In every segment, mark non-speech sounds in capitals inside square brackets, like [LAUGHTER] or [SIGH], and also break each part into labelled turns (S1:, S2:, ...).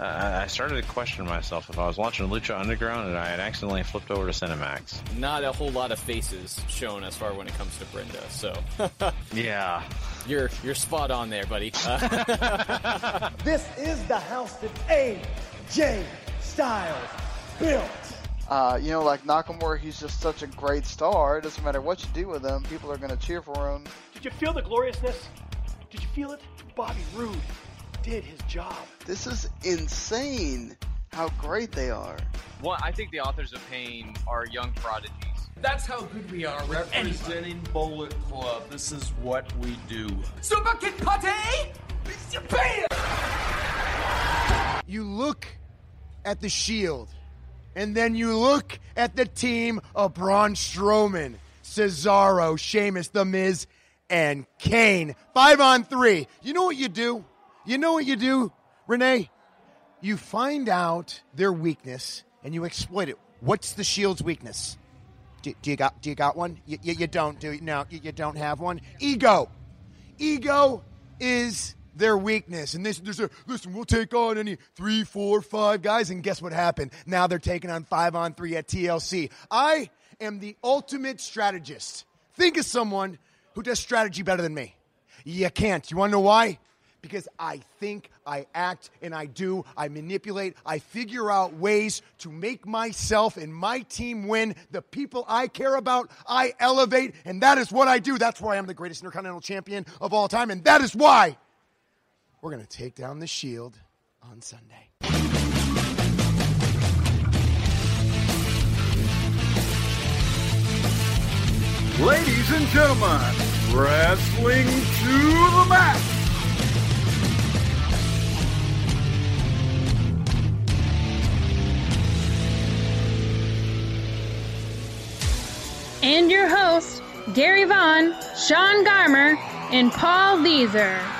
S1: Uh, I started to question myself if I was watching Lucha Underground and I had accidentally flipped over to Cinemax.
S2: not a whole lot of faces shown as far when it comes to Brenda. So [LAUGHS]
S1: Yeah.
S2: you're you're spot on there, buddy. Uh, [LAUGHS]
S3: This is the house that AJ Styles built.
S4: Uh, you know, like Nakamura, he's just such a great star. It doesn't matter what you do with him, people are going to cheer for him.
S3: Did you feel the gloriousness? Did you feel it? Bobby Roode did his job.
S4: This is insane how great they are.
S5: One, I think the authors of pain are young prodigies.
S6: That's how good we are representing Bullet Club. This is what we do.
S7: Super Kid Pate! Japan!
S8: you look at the Shield, and then you look at the team of Braun Strowman, Cesaro, Sheamus, The Miz, and Kane. Five on three. You know what you do? You know what you do, Renee? You find out their weakness and you exploit it. What's the Shield's weakness? Do, do you got? Do you got one? You, you, you don't. Do no? You, you don't have one. Ego. Ego is their weakness. And this, there's a uh, listen. We'll take on any three, four, five guys, and guess what happened? Now they're taking on five on three at TLC. I am the ultimate strategist. Think of someone who does strategy better than me. You can't. You want to know why? Because I think, I act, and I do. I manipulate. I figure out ways to make myself and my team win. The people I care about, I elevate, and that is what I do. That's why I'm the greatest intercontinental champion of all time, and that is why we're going to take down the Shield on Sunday.
S6: Ladies and gentlemen, wrestling to the max.
S9: And your hosts, Gary Vaughan, Sean Garmer, and Paul Leazar.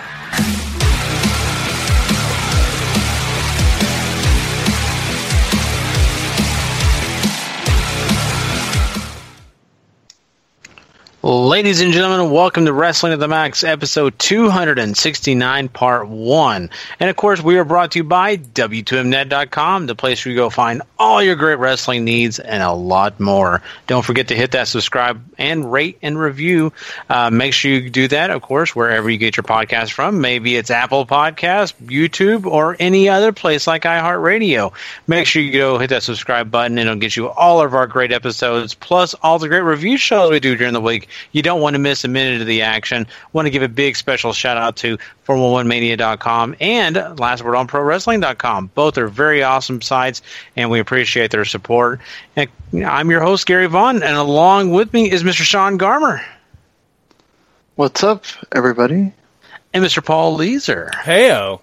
S1: Ladies and gentlemen, welcome to Wrestling to the Max, episode 269, part one. And of course, we are brought to you by W2Mnet.com, the place where you go find all your great wrestling needs and a lot more. Don't forget to hit that subscribe and rate and review. Uh, make sure you do that, of course, wherever you get your podcast from. Maybe it's Apple Podcast, YouTube, or any other place like iHeartRadio. Make sure you go hit that subscribe button, and it'll get you all of our great episodes, plus all the great review shows we do during the week. You don't want to miss a minute of the action. Want to give a big special shout out to Formula1Mania.com and Last Word on ProWrestling.com. Both are very awesome sites, and we appreciate their support. And I'm your host, Gary Vaughan, and along with me is Mr. Sean Garmer
S4: What's up, everybody?
S1: and Mr. Paul Leazar.
S2: heyo.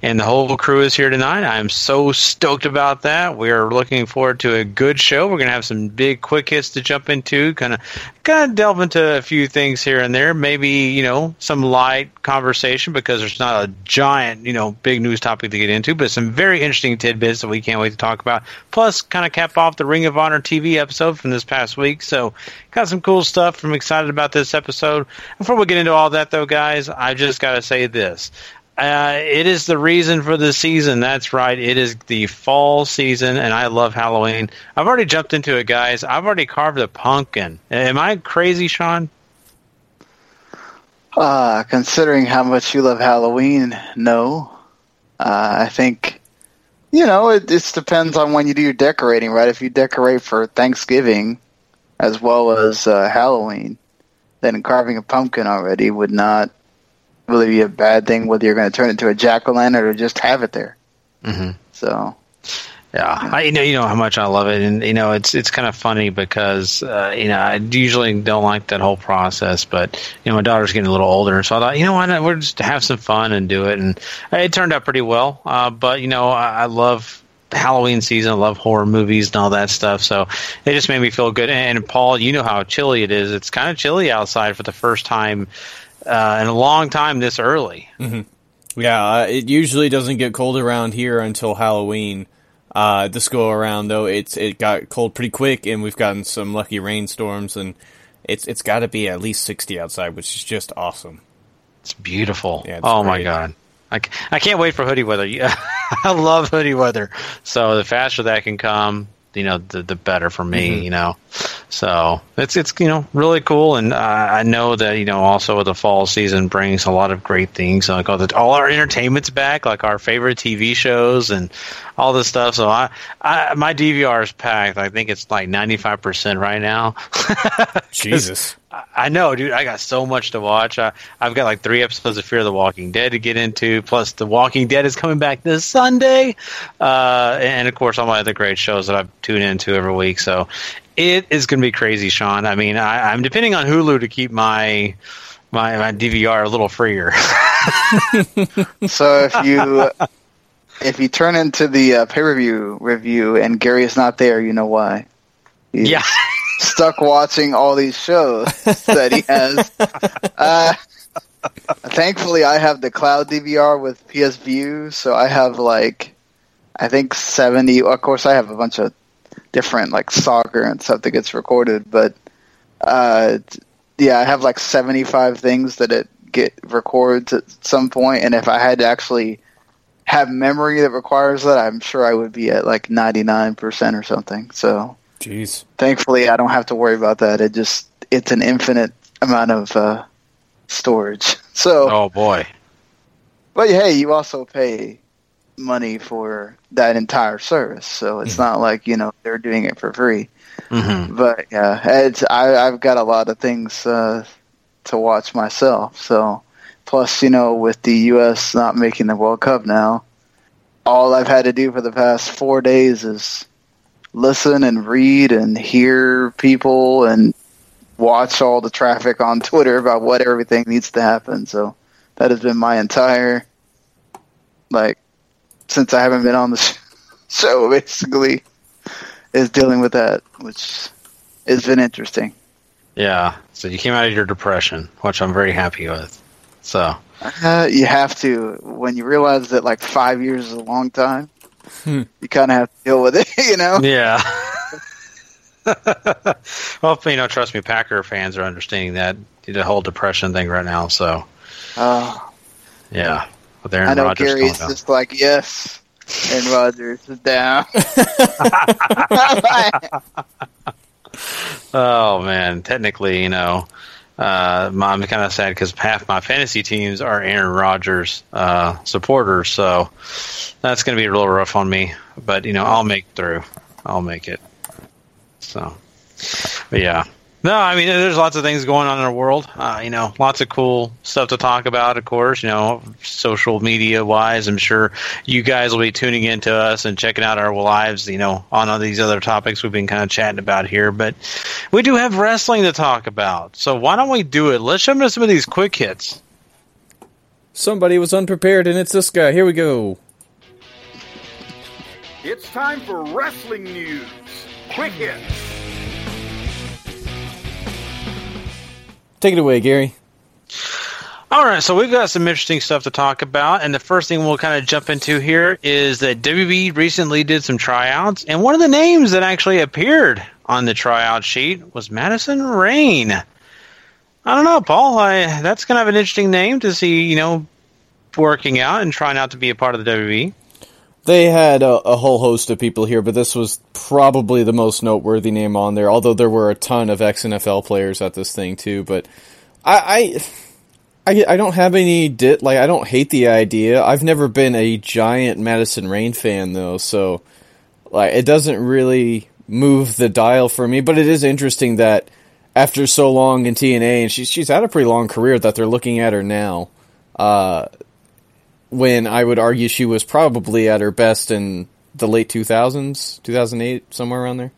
S1: And the whole crew is here tonight. I'm so stoked about that. We're looking forward to a good show. We're going to have some big quick hits to jump into, kind of kind of delve into a few things here and there. Maybe you know some light conversation because there's not a giant you know big news topic to get into, but some very interesting tidbits that we can't wait to talk about. Plus, kind of cap off the Ring of Honor TV episode from this past week. So, got some cool stuff. I'm excited about this episode. Before we get into all that, though, guys, I just got to say this. Uh, it is the reason for the season. That's right. It is the fall season, and I love Halloween. I've already jumped into it, guys. I've already carved a pumpkin. Am I crazy, Sean?
S4: Uh, considering how much you love Halloween, no. Uh, I think, you know, it just depends on when you do your decorating, right? If you decorate for Thanksgiving as well as uh, Halloween, then carving a pumpkin already would not really be a bad thing, whether you're going to turn it into a jack o' lantern or just have it there.
S1: Mm-hmm.
S4: So,
S1: Yeah, I, you know, you know how much I love it, and you know, it's it's kind of funny because uh, you know I usually don't like that whole process, but you know, my daughter's getting a little older, so I thought, you know, why not? We'll just have some fun and do it, and it turned out pretty well. Uh, but you know, I, I love Halloween season. I love horror movies and all that stuff. So it just made me feel good. And Paul, you know how chilly it is. It's kind of chilly outside for the first time uh, in a long time this early.
S2: Mm-hmm. Yeah, uh, it usually doesn't get cold around here until Halloween. Uh, this go around though, it's it got cold pretty quick, and we've gotten some lucky rainstorms, and it's it's got to be at least sixty outside, which is just awesome.
S1: It's beautiful.
S2: Yeah, it's
S1: oh my
S2: great.
S1: god. I can't wait for hoodie weather. [LAUGHS] I love hoodie weather. So the faster that can come, you know, the the better for me.
S2: Mhm.
S1: You know, so it's it's you know really cool, and uh, I know that you know also the fall season brings a lot of great things. Like all the all our entertainment's back, like our favorite TV shows and all this stuff. So I, I my DVR is packed. I think it's like ninety five percent right now. [LAUGHS]
S2: Jesus.
S1: I- I know, dude. I got so much to watch. I, I've got like three episodes of Fear the Walking Dead to get into. Plus, The Walking Dead is coming back this Sunday, uh, and of course, all my other great shows that I've tuned into every week. So it is going to be crazy, Sean. I mean, I, I'm depending on Hulu to keep my my, my DVR a little freer. [LAUGHS]
S4: So if you if you turn into the uh, pay review review and Gary is not there, you know why. He's
S1: yeah. [LAUGHS]
S4: stuck watching all these shows that he has. [LAUGHS] Uh, thankfully, I have the cloud DVR with PS Vue, so I have like I think seventy. Of course, I have a bunch of different like soccer and stuff that gets recorded, but uh, yeah, I have like seventy five things that it get records at some point, and if I had to actually have memory that requires that, I'm sure I would be at like ninety nine percent or something. So
S2: Jeez.
S4: thankfully, I don't have to worry about that. It just it's an infinite amount of uh, storage. [LAUGHS] So,
S1: oh boy.
S4: but hey, you also pay money for that entire service, so it's not like you know they're doing it for free.
S1: hmm
S4: But yeah, it's I, I've got a lot of things uh, to watch myself. So plus, you know, with the U.S. not making the World Cup now, all I've had to do for the past four days is listen and read and hear people and watch all the traffic on [LAUGHS] Twitter about what everything needs to happen. So that has been my entire like since I haven't been on the [LAUGHS] show basically is dealing with that, which has been interesting.
S1: Yeah. So you came out of your depression, which I'm very happy with. So
S4: Uh, you have to when you realize that like five years is a long time.
S2: Hmm.
S4: You kind of have to deal with it, [LAUGHS] you know.
S1: Yeah. [LAUGHS] well, you know, trust me, Packer fans are understanding that the whole depression thing right now. So,
S4: Uh,
S1: yeah, with Aaron
S4: I know
S1: Rodgers
S4: Gary's
S1: going down.
S4: just like yes, and Rodgers is down. [LAUGHS]
S1: Oh man, technically, you know, uh, I'm kind of sad because half my fantasy teams are Aaron Rodgers uh, supporters, so that's going to be a little rough on me. But you know, I'll make through. I'll make it. So, but yeah. No, I mean, there's lots of things going on in our world. Uh, you know, lots of cool stuff to talk about. Of course, you know, social media wise, I'm sure you guys will be tuning into us and checking out our lives. You know, on all these other topics we've been kind of chatting about here. But we do have wrestling to talk about, so why don't we do it? Let's jump into some of these quick hits.
S2: Somebody was unprepared, and it's this guy. Here we go.
S10: It's time for wrestling news. Quick hit.
S2: Take it away, Gary.
S1: All right, so we've got some interesting stuff to talk about, and the first thing we'll kind of jump into here is that WB recently did some tryouts, and one of the names that actually appeared on the tryout sheet was Madison Rayne. I don't know, Paul. I, that's kind of an interesting name to see, you know, working out and trying out to be a part of the WB.
S2: They had a, a whole host of people here, but this was probably the most noteworthy name on there. Although there were a ton of ex NFL players at this thing too. But I, I, I, I don't have any dit like I don't hate the idea. I've never been a giant Madison Rayne fan though, so like it doesn't really move the dial for me. But it is interesting that after so long in TNA, and she's she's had a pretty long career, that they're looking at her now. Uh, when I would argue she was probably at her best in the late 2000s, 2008, somewhere around there.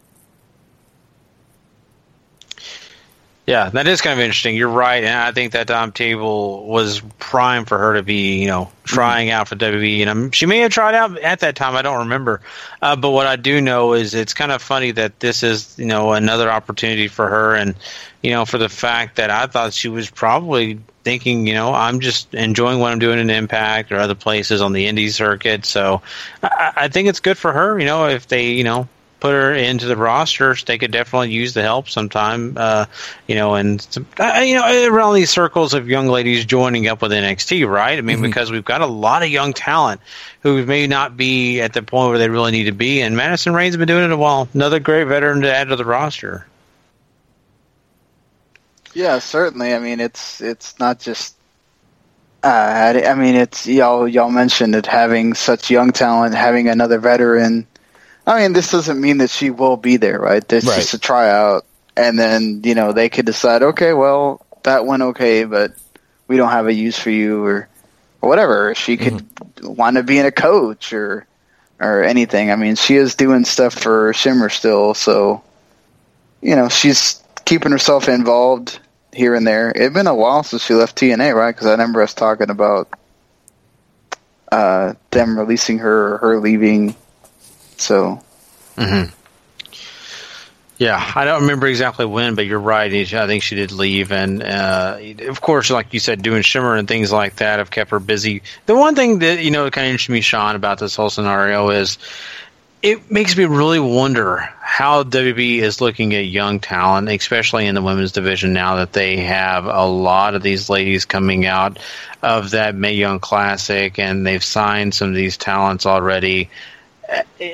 S1: Yeah, that is kind of interesting. You're right, and I think that Dom Table was prime for her to be, you know, trying out for WWE. And um, she may have tried out at that time. I don't remember. Uh, but what I do know is it's kind of funny that this is, you know, another opportunity for her, and you know, for the fact that I thought she was probably thinking, you know, I'm just enjoying what I'm doing in Impact or other places on the indie circuit. So I, I think it's good for her. You know, if they, you know, put her into the rosters, they could definitely use the help sometime. Uh, you know, and uh, you know, around these circles of young ladies joining up with NXT, right? I mean, mm-hmm. because we've got a lot of young talent who may not be at the point where they really need to be, and Madison Rayne's been doing it a while. Another great veteran to add to the roster.
S4: Yeah, certainly. I mean, it's it's not just. Uh, I mean, it's y'all y'all mentioned it having such young talent, having another veteran. I mean, this doesn't mean that she will be there, right? This right. just a tryout, and then you know they could decide, okay, well that went okay, but we don't have a use for you, or, or whatever. She could mm-hmm. want to be in a coach or or anything. I mean, she is doing stuff for Shimmer still, so you know she's keeping herself involved here and there. It'd been a while since she left TNA, right? Because I remember us talking about uh, them releasing her or her leaving. So.
S1: Mm-hmm. Yeah, I don't remember exactly when, but you're right. I think she did leave, and uh, of course, like you said, doing Shimmer and things like that have kept her busy. The one thing that you know kind of interested me, Sean, about this whole scenario is it makes me really wonder how WB is looking at young talent, especially in the women's division now that they have a lot of these ladies coming out of that Mae Young Classic and they've signed some of these talents already.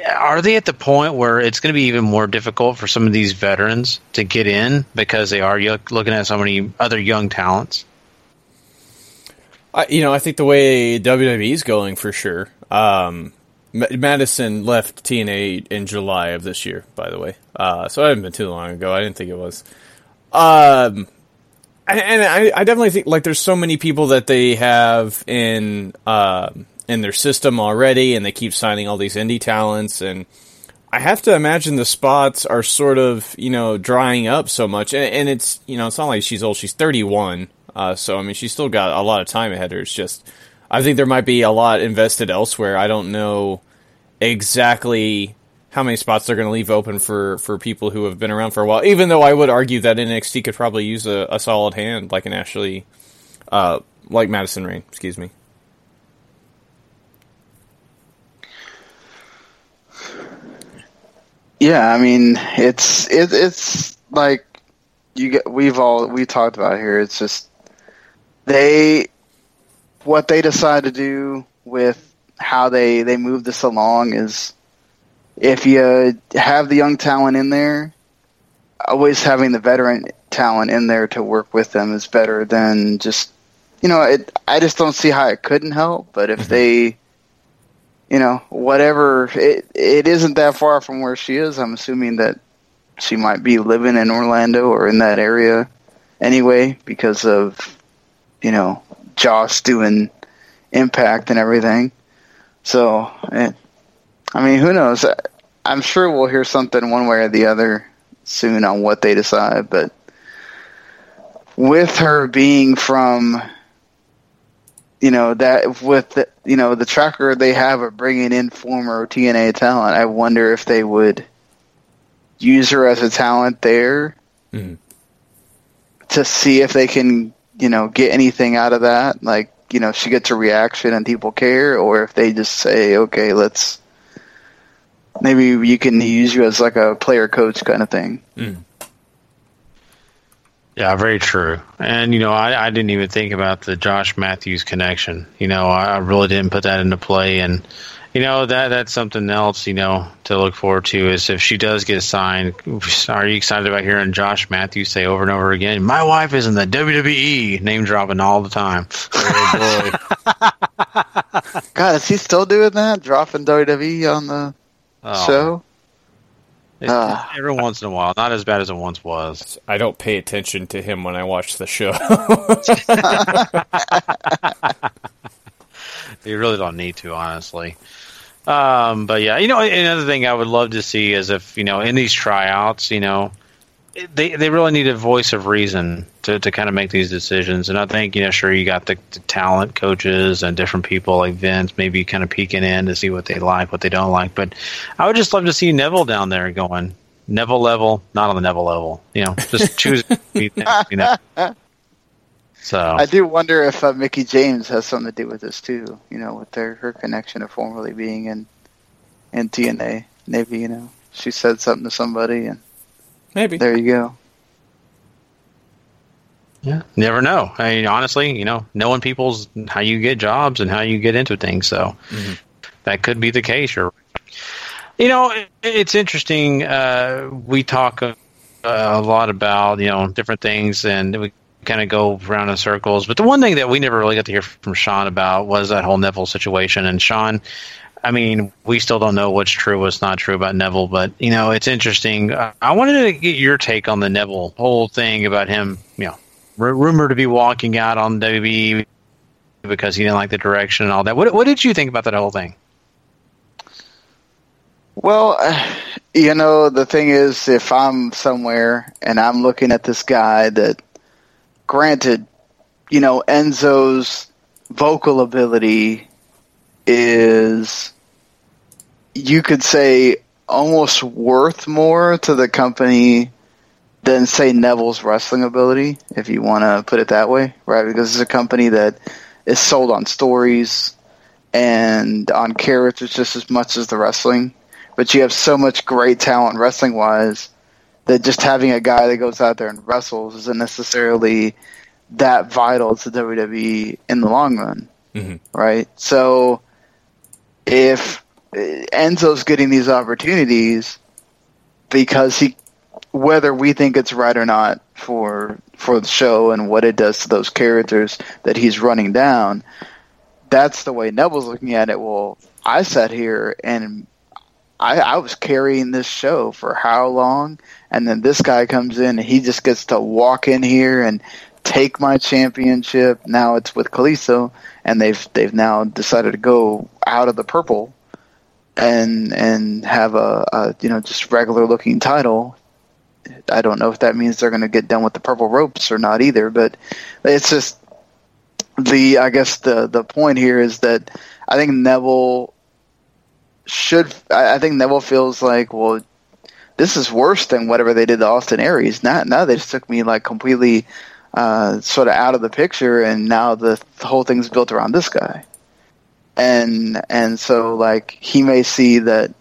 S1: Are they at the point where it's going to be even more difficult for some of these veterans to get in because they are looking at so many other young talents?
S2: I, you know, I think the way WWE is going for sure. Um, Madison left TNA in July of this year, by the way. Uh, so it hadn't been too long ago. I didn't think it was. Um, and, and I, I, definitely think like there's so many people that they have in uh, in their system already, and they keep signing all these indie talents, and I have to imagine the spots are sort of you know drying up so much, and, and it's you know it's not like she's old; she's 31, uh, so I mean she's still got a lot of time ahead of her. It's just I think there might be a lot invested elsewhere. I don't know exactly how many spots they're going to leave open for, for people who have been around for a while. Even though I would argue that NXT could probably use a, a solid hand like an Ashley, uh, like Madison Rayne. Excuse me.
S4: Yeah, I mean it's it, it's like you get we've all we talked about here. It's just they what they decide to do with how they they move this along is if you have the young talent in there, always having the veteran talent in there to work with them is better than just you know it. I just don't see how it couldn't help. But if mm-hmm. they, you know, whatever it it isn't that far from where she is. I'm assuming that she might be living in Orlando or in that area anyway because of you know Josh doing impact and everything. So, it, I mean, who knows? I'm sure we'll hear something one way or the other soon on what they decide. But with her being from, you know, that with the, you know the tracker they have of bringing in former TNA talent, I wonder if they would use her as a talent there mm-hmm. to see if they can, you know, get anything out of that. Like you know she gets a reaction and people care, or if they just say, okay, let's maybe you can use you as like a player coach kind of thing. Mm.
S1: Yeah, very true. And you know, I, I didn't even think about the Josh Matthews connection. You know, I, I really didn't put that into play, and you know that that's something else you know to look forward to is if she does get signed. Are you excited about hearing Josh Matthews say over and over again, "My wife is in the WWE," name dropping all the time. Oh [LAUGHS]
S4: boy! God, is he still doing that? Dropping WWE on the oh. show?
S1: Uh, every once in a while, not as bad as it once was.
S2: I don't pay attention to him when I watch the show. [LAUGHS] [LAUGHS]
S1: you really don't need to, honestly. Um, but yeah, you know, another thing I would love to see is if you know in these tryouts, you know, they they really need a voice of reason to, to kind of make these decisions. And I think you know, sure, you got the, the talent coaches and different people like Vince, maybe kind of peeking in to see what they like, what they don't like. But I would just love to see Neville down there going Neville level, not on the Neville level. You know, just choose. [LAUGHS] you know. So
S4: I do wonder if uh, Mickie James has something to do with this too. You know, with their her connection of formerly being in in TNA. Maybe you know she said something to somebody, and
S2: maybe
S4: there you go.
S1: Yeah, never know. I mean, honestly, you know, knowing people's how you get jobs and how you get into things, so mm-hmm. that could be the case. Or, you know, it, it's interesting. Uh, we talk a, a lot about you know different things, and we kind of go around in circles. But the one thing that we never really got to hear from Sean about was that whole Neville situation. And Sean, I mean, we still don't know what's true, what's not true about Neville, but you know, it's interesting. Uh, I wanted to get your take on the Neville whole thing about him, you know, r- rumored to be walking out on WWE because he didn't like the direction and all that. What, what did you think about that whole thing?
S4: Well, uh, you know, the thing is, if I'm somewhere and I'm looking at this guy that, granted, you know, Enzo's vocal ability is you could say almost worth more to the company than say Neville's wrestling ability, if you want to put it that way, right? Because it's a company that is sold on stories and on characters just as much as the wrestling. But you have so much great talent wrestling wise that just having a guy that goes out there and wrestles isn't necessarily that vital to WWE in the long run, mm-hmm. right? So if Enzo's getting these opportunities because he, whether we think it's right or not for for the show and what it does to those characters that he's running down, that's the way Neville's looking at it. Well, I sat here and I, I was carrying this show for how long, and then this guy comes in and he just gets to walk in here and take my championship. Now it's with Kalisto, and they've they've now decided to go out of the purple and and have a, a you know just regular looking title. I don't know if that means they're going to get done with the purple ropes or not either, but it's just the I guess the the point here is that I think Neville should I think Neville feels like well this is worse than whatever they did to Austin Aries. Now now they just took me like completely uh, sort of out of the picture, and now the, the whole thing's built around this guy. And and so like he may see that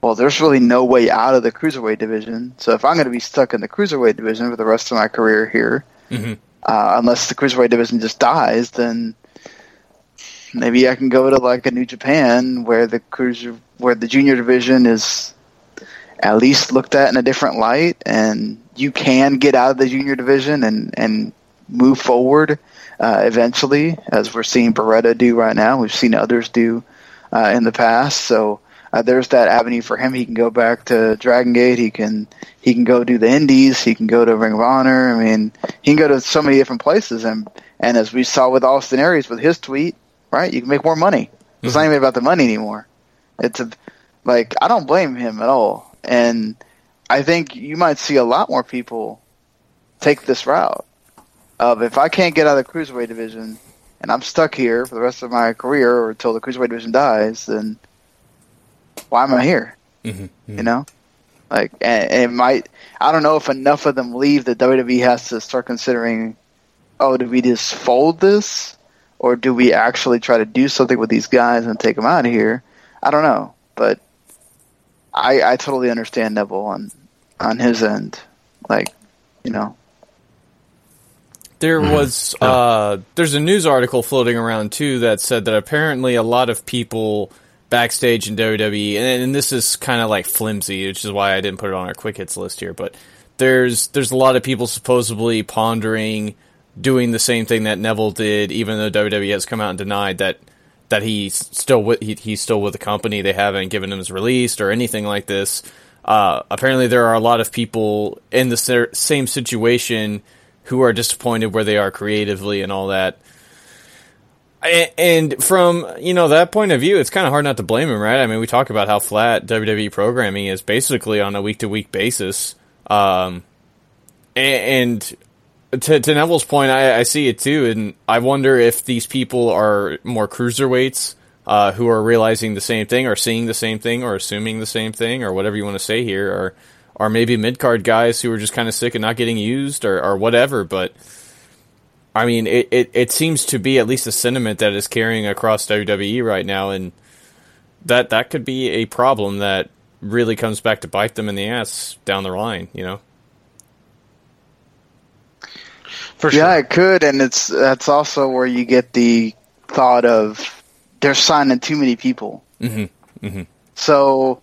S4: well, there's really no way out of the cruiserweight division. So if I'm going to be stuck in the cruiserweight division for the rest of my career here, mm-hmm. uh, unless the cruiserweight division just dies, then maybe I can go to like a New Japan where the cruiser where the junior division is at least looked at in a different light and you can get out of the junior division and and move forward uh, eventually, as we're seeing Beretta do right now. We've seen others do uh, in the past. So uh, there's that avenue for him. He can go back to Dragon Gate. He can he can go do the Indies. He can go to Ring of Honor. I mean, he can go to so many different places. And and as we saw with Austin Aries with his tweet, right, you can make more money. It's mm-hmm. not even about the money anymore. It's a, like I don't blame him at all. And I think you might see a lot more people take this route of if I can't get out of the cruiserweight division and I'm stuck here for the rest of my career or until the cruiserweight division dies, then why am I here? Mm-hmm, mm-hmm. You know, like and, and it might. I don't know if enough of them leave that WWE has to start considering. Oh, do we just fold this, or do we actually try to do something with these guys and take them out of here? I don't know, but I I totally understand Neville on on his end. Like, you know.
S2: There mm-hmm. was uh there's a news article floating around too that said that apparently a lot of people backstage in WWE and, and this is kind of like flimsy, which is why I didn't put it on our quick hits list here, but there's there's a lot of people supposedly pondering doing the same thing that Neville did even though WWE has come out and denied that that he's still with he, he's still with the company. They haven't given him his release or anything like this. Uh, apparently, there are a lot of people in the ser- same situation who are disappointed where they are creatively and all that. And from you know that point of view, it's kind of hard not to blame him, right? I mean, we talk about how flat WWE programming is, basically on a week to week basis. Um, and, and to, to Neville's point, I, I see it too, and I wonder if these people are more cruiserweights uh, who are realizing the same thing, or seeing the same thing, or assuming the same thing, or whatever you want to say here, or or maybe mid card guys who are just kind of sick of not getting used, or, or whatever. But I mean, it, it, it seems to be at least a sentiment that is carrying across WWE right now, and that that could be a problem that really comes back to bite them in the ass down the line. You know.
S1: For
S4: yeah, it could, and it's that's also where you get the thought of they're signing too many people.
S2: Mm-hmm. Mm-hmm.
S4: So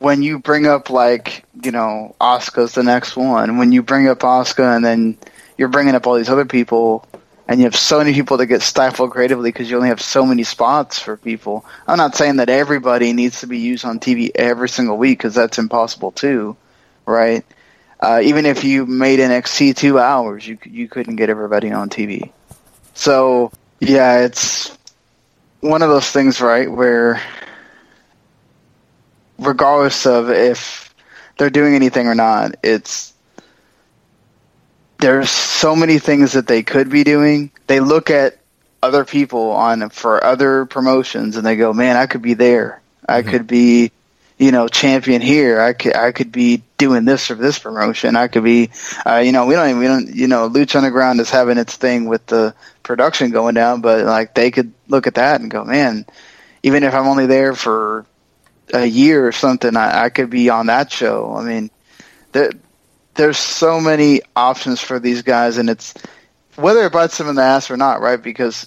S4: when you bring up like you know Oscar's the next one, when you bring up Asuka and then you're bringing up all these other people, and you have so many people that get stifled creatively because you only have so many spots for people. I'm not saying that everybody needs to be used on TV every single week because that's impossible too, right? Uh, even if you made NXT two hours, you you couldn't get everybody on TV. So yeah, it's one of those things, right, where regardless of if they're doing anything or not, it's there's so many things that they could be doing. They look at other people on for other promotions and they go, "Man, I could be there. I could be, you know, champion here. I could I could be doing this or this promotion. I could be, uh, you know, we don't even we don't you know, Lucha Underground is having its thing with the production going down, but like they could look at that and go, "Man, even if I'm only there for a year or something, I, I could be on that show." I mean, there, there's so many options for these guys, and it's whether it bites them in the ass or not, right? Because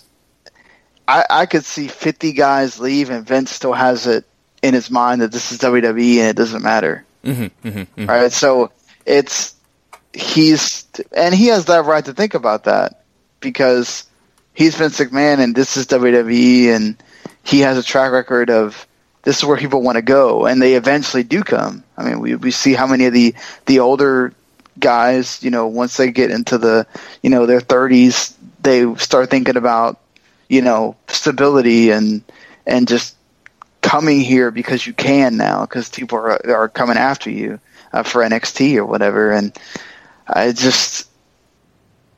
S4: I, I could see 50 guys leave, and Vince still has it in his mind that this is WWE and it doesn't matter,
S2: Mm-hmm, mm-hmm, mm-hmm.
S4: right? So it's he's and he has that right to think about that because he's Vince McMahon and this is WWE, and he has a track record of this is where people want to go, and they eventually do come. I mean, we we see how many of the the older guys, you know, once they get into the you know their thirties, they start thinking about you know stability and and just coming here because you can now because people are are coming after you uh, for NXT or whatever, and I just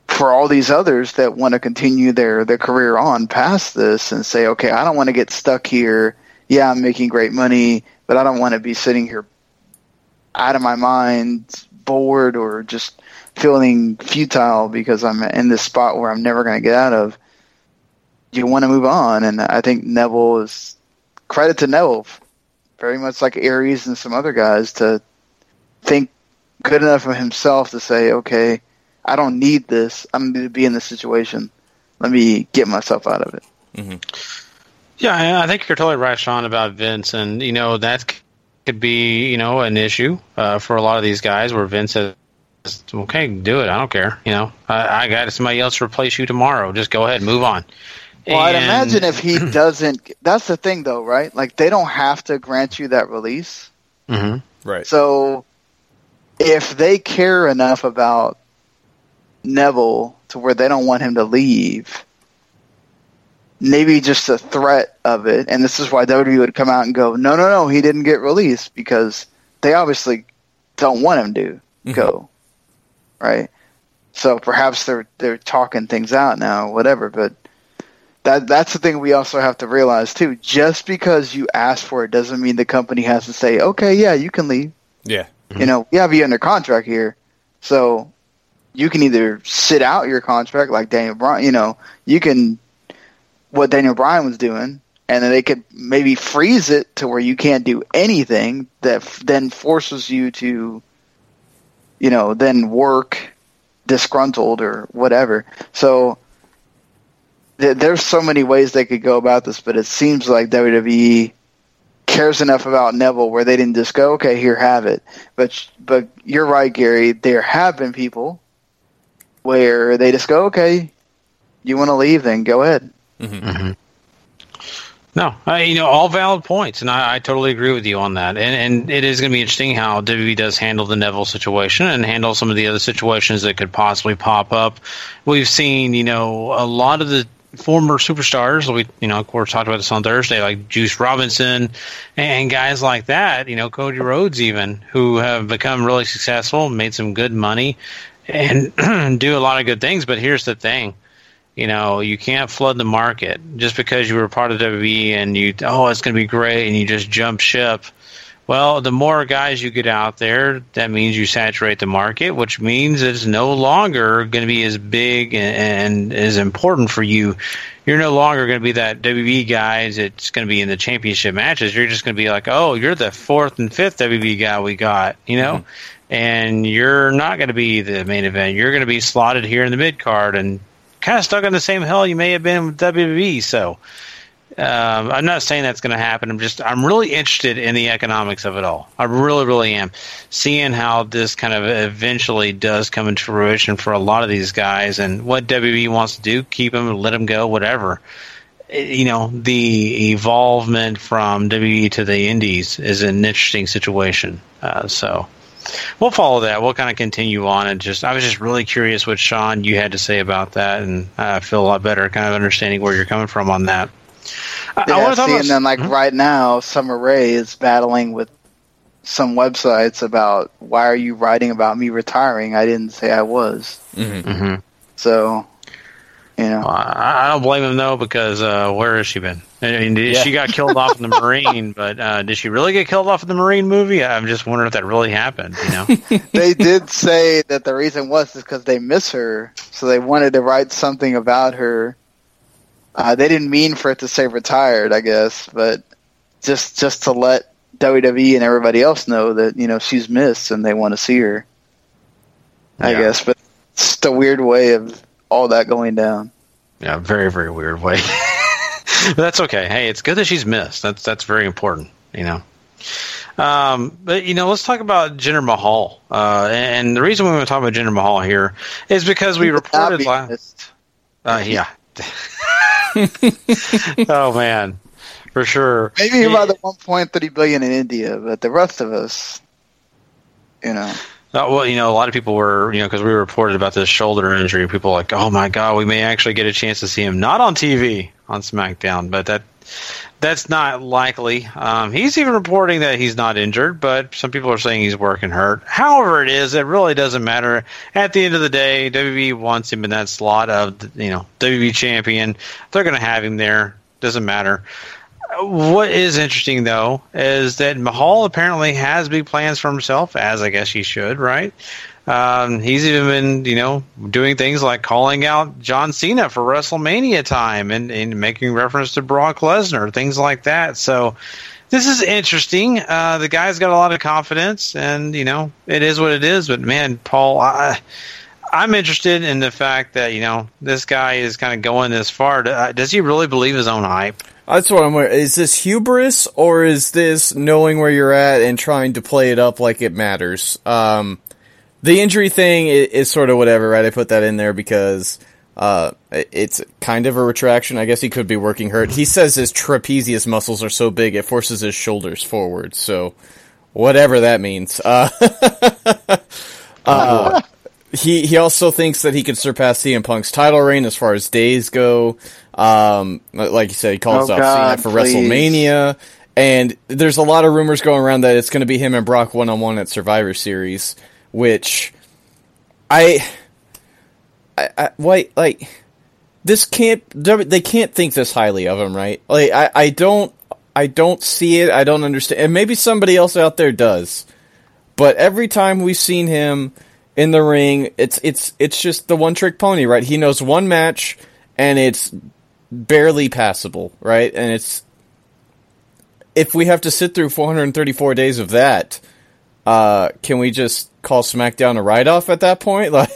S4: for all these others that want to continue their their career on past this and say, okay, I don't want to get stuck here. Yeah, I'm making great money, but I don't want to be sitting here out of my mind, bored, or just feeling futile because I'm in this spot where I'm never going to get out of. You want to move on, and I think Neville is credit to Neville, very much like Aries and some other guys, to think good enough of himself to say, okay, I don't need this. I'm going to be in this situation. Let me get myself out of it.
S2: Mm-hmm.
S1: Yeah, I think you're totally right, Sean, about Vince, and you know that could be you know an issue uh, for a lot of these guys where Vince says, "Okay, do it. I don't care. You know, I, I got somebody else to replace you tomorrow. Just go ahead, move on."
S4: Well, I'd imagine if he [CLEARS THROAT] doesn't. That's the thing, though, right? Like they don't have to grant you that release.
S1: Mhm.
S2: Right.
S4: So if they care enough about Neville to where they don't want him to leave, maybe just the threat of it, and this is why WWE would come out and go, no, no, no, he didn't get released because they obviously don't want him to go, right? So perhaps they're they're talking things out now, whatever. But that that's the thing we also have to realize too. Just because you ask for it doesn't mean the company has to say, okay, yeah, you can leave.
S2: Yeah.
S4: You know, we have you under contract here, so you can either sit out your contract like Daniel Bryan. You know, you can what Daniel Bryan was doing, and then they could maybe freeze it to where you can't do anything. That f- then forces you to, you know, then work disgruntled or whatever. So there's so many ways they could go about this, but it seems like WWE cares enough about Neville where they didn't just go, okay, here, have it. But but you're right, Gary. There have been people where they just go, okay, you want to leave, then go ahead.
S1: Mhm. No, uh, you know, all valid points, and I, I totally agree with you on that. And and it is going to be interesting how WWE does handle the Neville situation and handle some of the other situations that could possibly pop up. We've seen, you know, a lot of the former superstars. We, you know, of course, talked about this on Thursday, like Juice Robinson and guys like that. You know, Cody Rhodes, even who have become really successful, made some good money, and [CLEARS THROAT] do a lot of good things. But here's the thing. You know, you can't flood the market just because you were part of WWE and you, oh, it's going to be great, and you just jump ship. Well, the more guys you get out there, that means you saturate the market, which means it's no longer going to be as big and, and as important for you. You're no longer going to be that WB guy that's going to be in the championship matches. You're just going to be like, oh, you're the fourth and fifth WB guy we got, you know? Mm-hmm. And you're not going to be the main event. You're going to be slotted here in the mid card and kind of stuck in the same hell you may have been with WWE. So, um, I'm not saying that's going to happen. I'm just I'm really interested in the economics of it all. I really, really am. Seeing how this kind of eventually does come into fruition for a lot of these guys, and what WWE wants to do, keep them, let them go, whatever. Eh, you know, the evolvement from WWE to the Indies is an interesting situation. Uh, so we'll follow that. We'll kind of continue on and just I was just really curious what Sean you had to say about that, and I feel a lot better, kind of understanding where you're coming from on that.
S4: I, yeah, I see, and then like hmm? right now, Summer Rae is battling with some websites about why are you writing about me retiring? I didn't say I was.
S1: Mm-hmm. Mm-hmm.
S4: So, you know,
S1: well, I don't blame him though because uh, where has she been? I mean, yeah. she got killed off in the [LAUGHS] Marine, but uh, did she really get killed off in the Marine movie? I'm just wondering if that really happened. You know, [LAUGHS]
S4: they did say that the reason was is because they miss her, so they wanted to write something about her uh, they didn't mean for it to say retired, I guess, but just just to let WWE and everybody else know that you know she's missed and they want to see her. I yeah. guess, but it's just a weird way of all that going down.
S1: Yeah, very very weird way. [LAUGHS] but that's okay. Hey, it's good that she's missed. That's that's very important. You know. Um, but you know, let's talk about Jinder Mahal. Uh, and the reason we want to talk about Jinder Mahal here is because we reported last. Uh, yeah. [LAUGHS] [LAUGHS] oh man, for sure.
S4: Maybe about the 1.3 billion in India, but the rest of us, you know.
S1: Uh, well, you know, a lot of people were, you know, because we reported about this shoulder injury. People like, oh my god, we may actually get a chance to see him not on TV on SmackDown, but that that's not likely. Um, he's even reporting that he's not injured, but some people are saying he's working hurt. However, it is, it really doesn't matter. At the end of the day, WWE wants him in that slot of you know WWE champion. They're going to have him there. Doesn't matter. What is interesting though is that Mahal apparently has big plans for himself, as I guess he should, right? Um, he's even been, you know, doing things like calling out John Cena for WrestleMania time and, and making reference to Brock Lesnar, things like that. So this is interesting. Uh, the guy's got a lot of confidence, and you know, it is what it is. But man, Paul, I, I'm interested in the fact that you know this guy is kind of going this far. Uh, does he really believe his own hype?
S2: That's what I'm. Is this hubris or is this knowing where you're at and trying to play it up like it matters? Um, the injury thing is, is, sort of whatever, right? I put that in there because uh, it's kind of a retraction. I guess he could be working hurt. He says his trapezius muscles are so big it forces his shoulders forward. So whatever that means. Uh, [LAUGHS] uh, he he also thinks that he could surpass CM Punk's title reign as far as days go. Um, like you said, he calls oh, God, Cena for please. WrestleMania. And there's a lot of rumors going around that it's going to be him and Brock one on one at Survivor Series which I, I, I wait, like this can't they can't think this highly of him, right? Like I, I don't I don't see it. I don't understand. And maybe somebody else out there does. But every time we've seen him in the ring, it's it's it's just the one trick pony, right? He knows one match and it's barely passable, right? And it's if we have to sit through 434 days of that, uh, can we just call SmackDown a write off at that point? [LAUGHS] Like,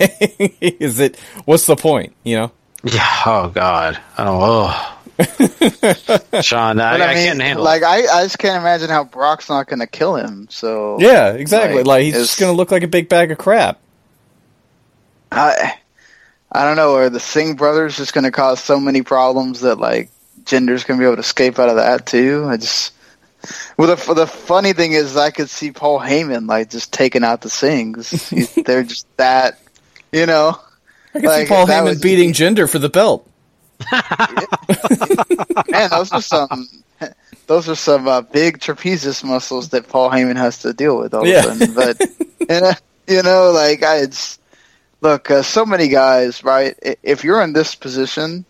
S2: is it? What's the point? You know?
S1: Yeah. Oh God. I don't know. [LAUGHS] Sean, I, I, I, can't handle.
S4: Like, I, I just can't imagine how Brock's not going to kill him. So
S2: yeah, exactly. Like, like he's just going to look like a big bag of crap.
S4: I, I don't know. Are the Singh brothers just going to cause so many problems that like Jinder's going to be able to escape out of that too? I just well, the the funny thing is, I could see Paul Heyman like just taking out the Singhs. [LAUGHS] They're just that, you know.
S2: I could like, see Paul Heyman beating be... Jinder for the belt. [LAUGHS]
S4: Man, those are some those are some uh, big trapezius muscles that Paul Heyman has to deal with all
S2: Yeah.
S4: of a sudden. But [LAUGHS] and, uh, you know, like I it's, look, uh, so many guys, right? If you're in this position,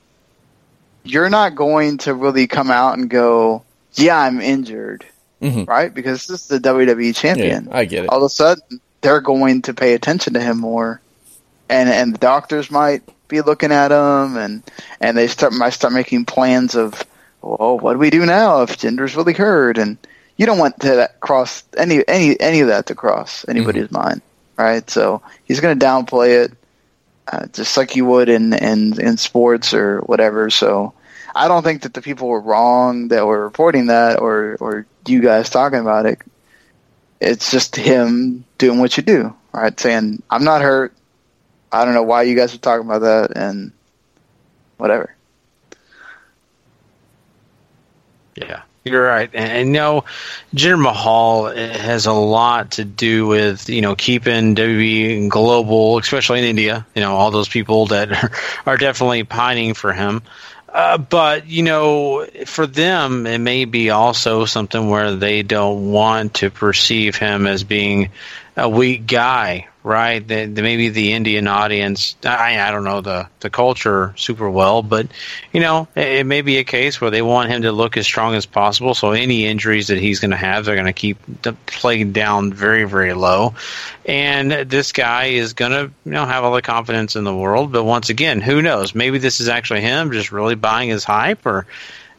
S4: you're not going to really come out and go, "Yeah, I'm injured,"
S2: Mhm.
S4: right? Because this is the WWE champion
S2: Yeah, I get it.
S4: all of a sudden they're going to pay attention to him more, and and the doctors might be looking at him, and and they start might start making plans of, well, what do we do now if Jinder's really hurt? And you don't want to cross any any any of that to cross anybody's mind, right? So he's going to downplay it, uh, just like you would in in in sports or whatever. So. I don't think that the people were wrong that were reporting that, or or you guys talking about it it's just him doing what you do, right? Saying, I'm not hurt. I don't know why you guys are talking about that, and whatever.
S1: Yeah, you're right. And, no, Jinder Mahal eh, has a lot to do with you know keeping WWE global, especially in India. You know, all those people that are, [LAUGHS] are definitely pining for him. Uh, but you know, for them, it may be also something where they don't want to perceive him as being a weak guy, right? The, the, maybe the Indian audience, I, I don't know the, the culture super well, but you know, it, it may be a case where they want him to look as strong as possible. So any injuries that he's going to have, they're going to keep the playing down very, very low. And this guy is going to, you know, have all the confidence in the world. But once again, who knows? Maybe this is actually him just really buying his hype or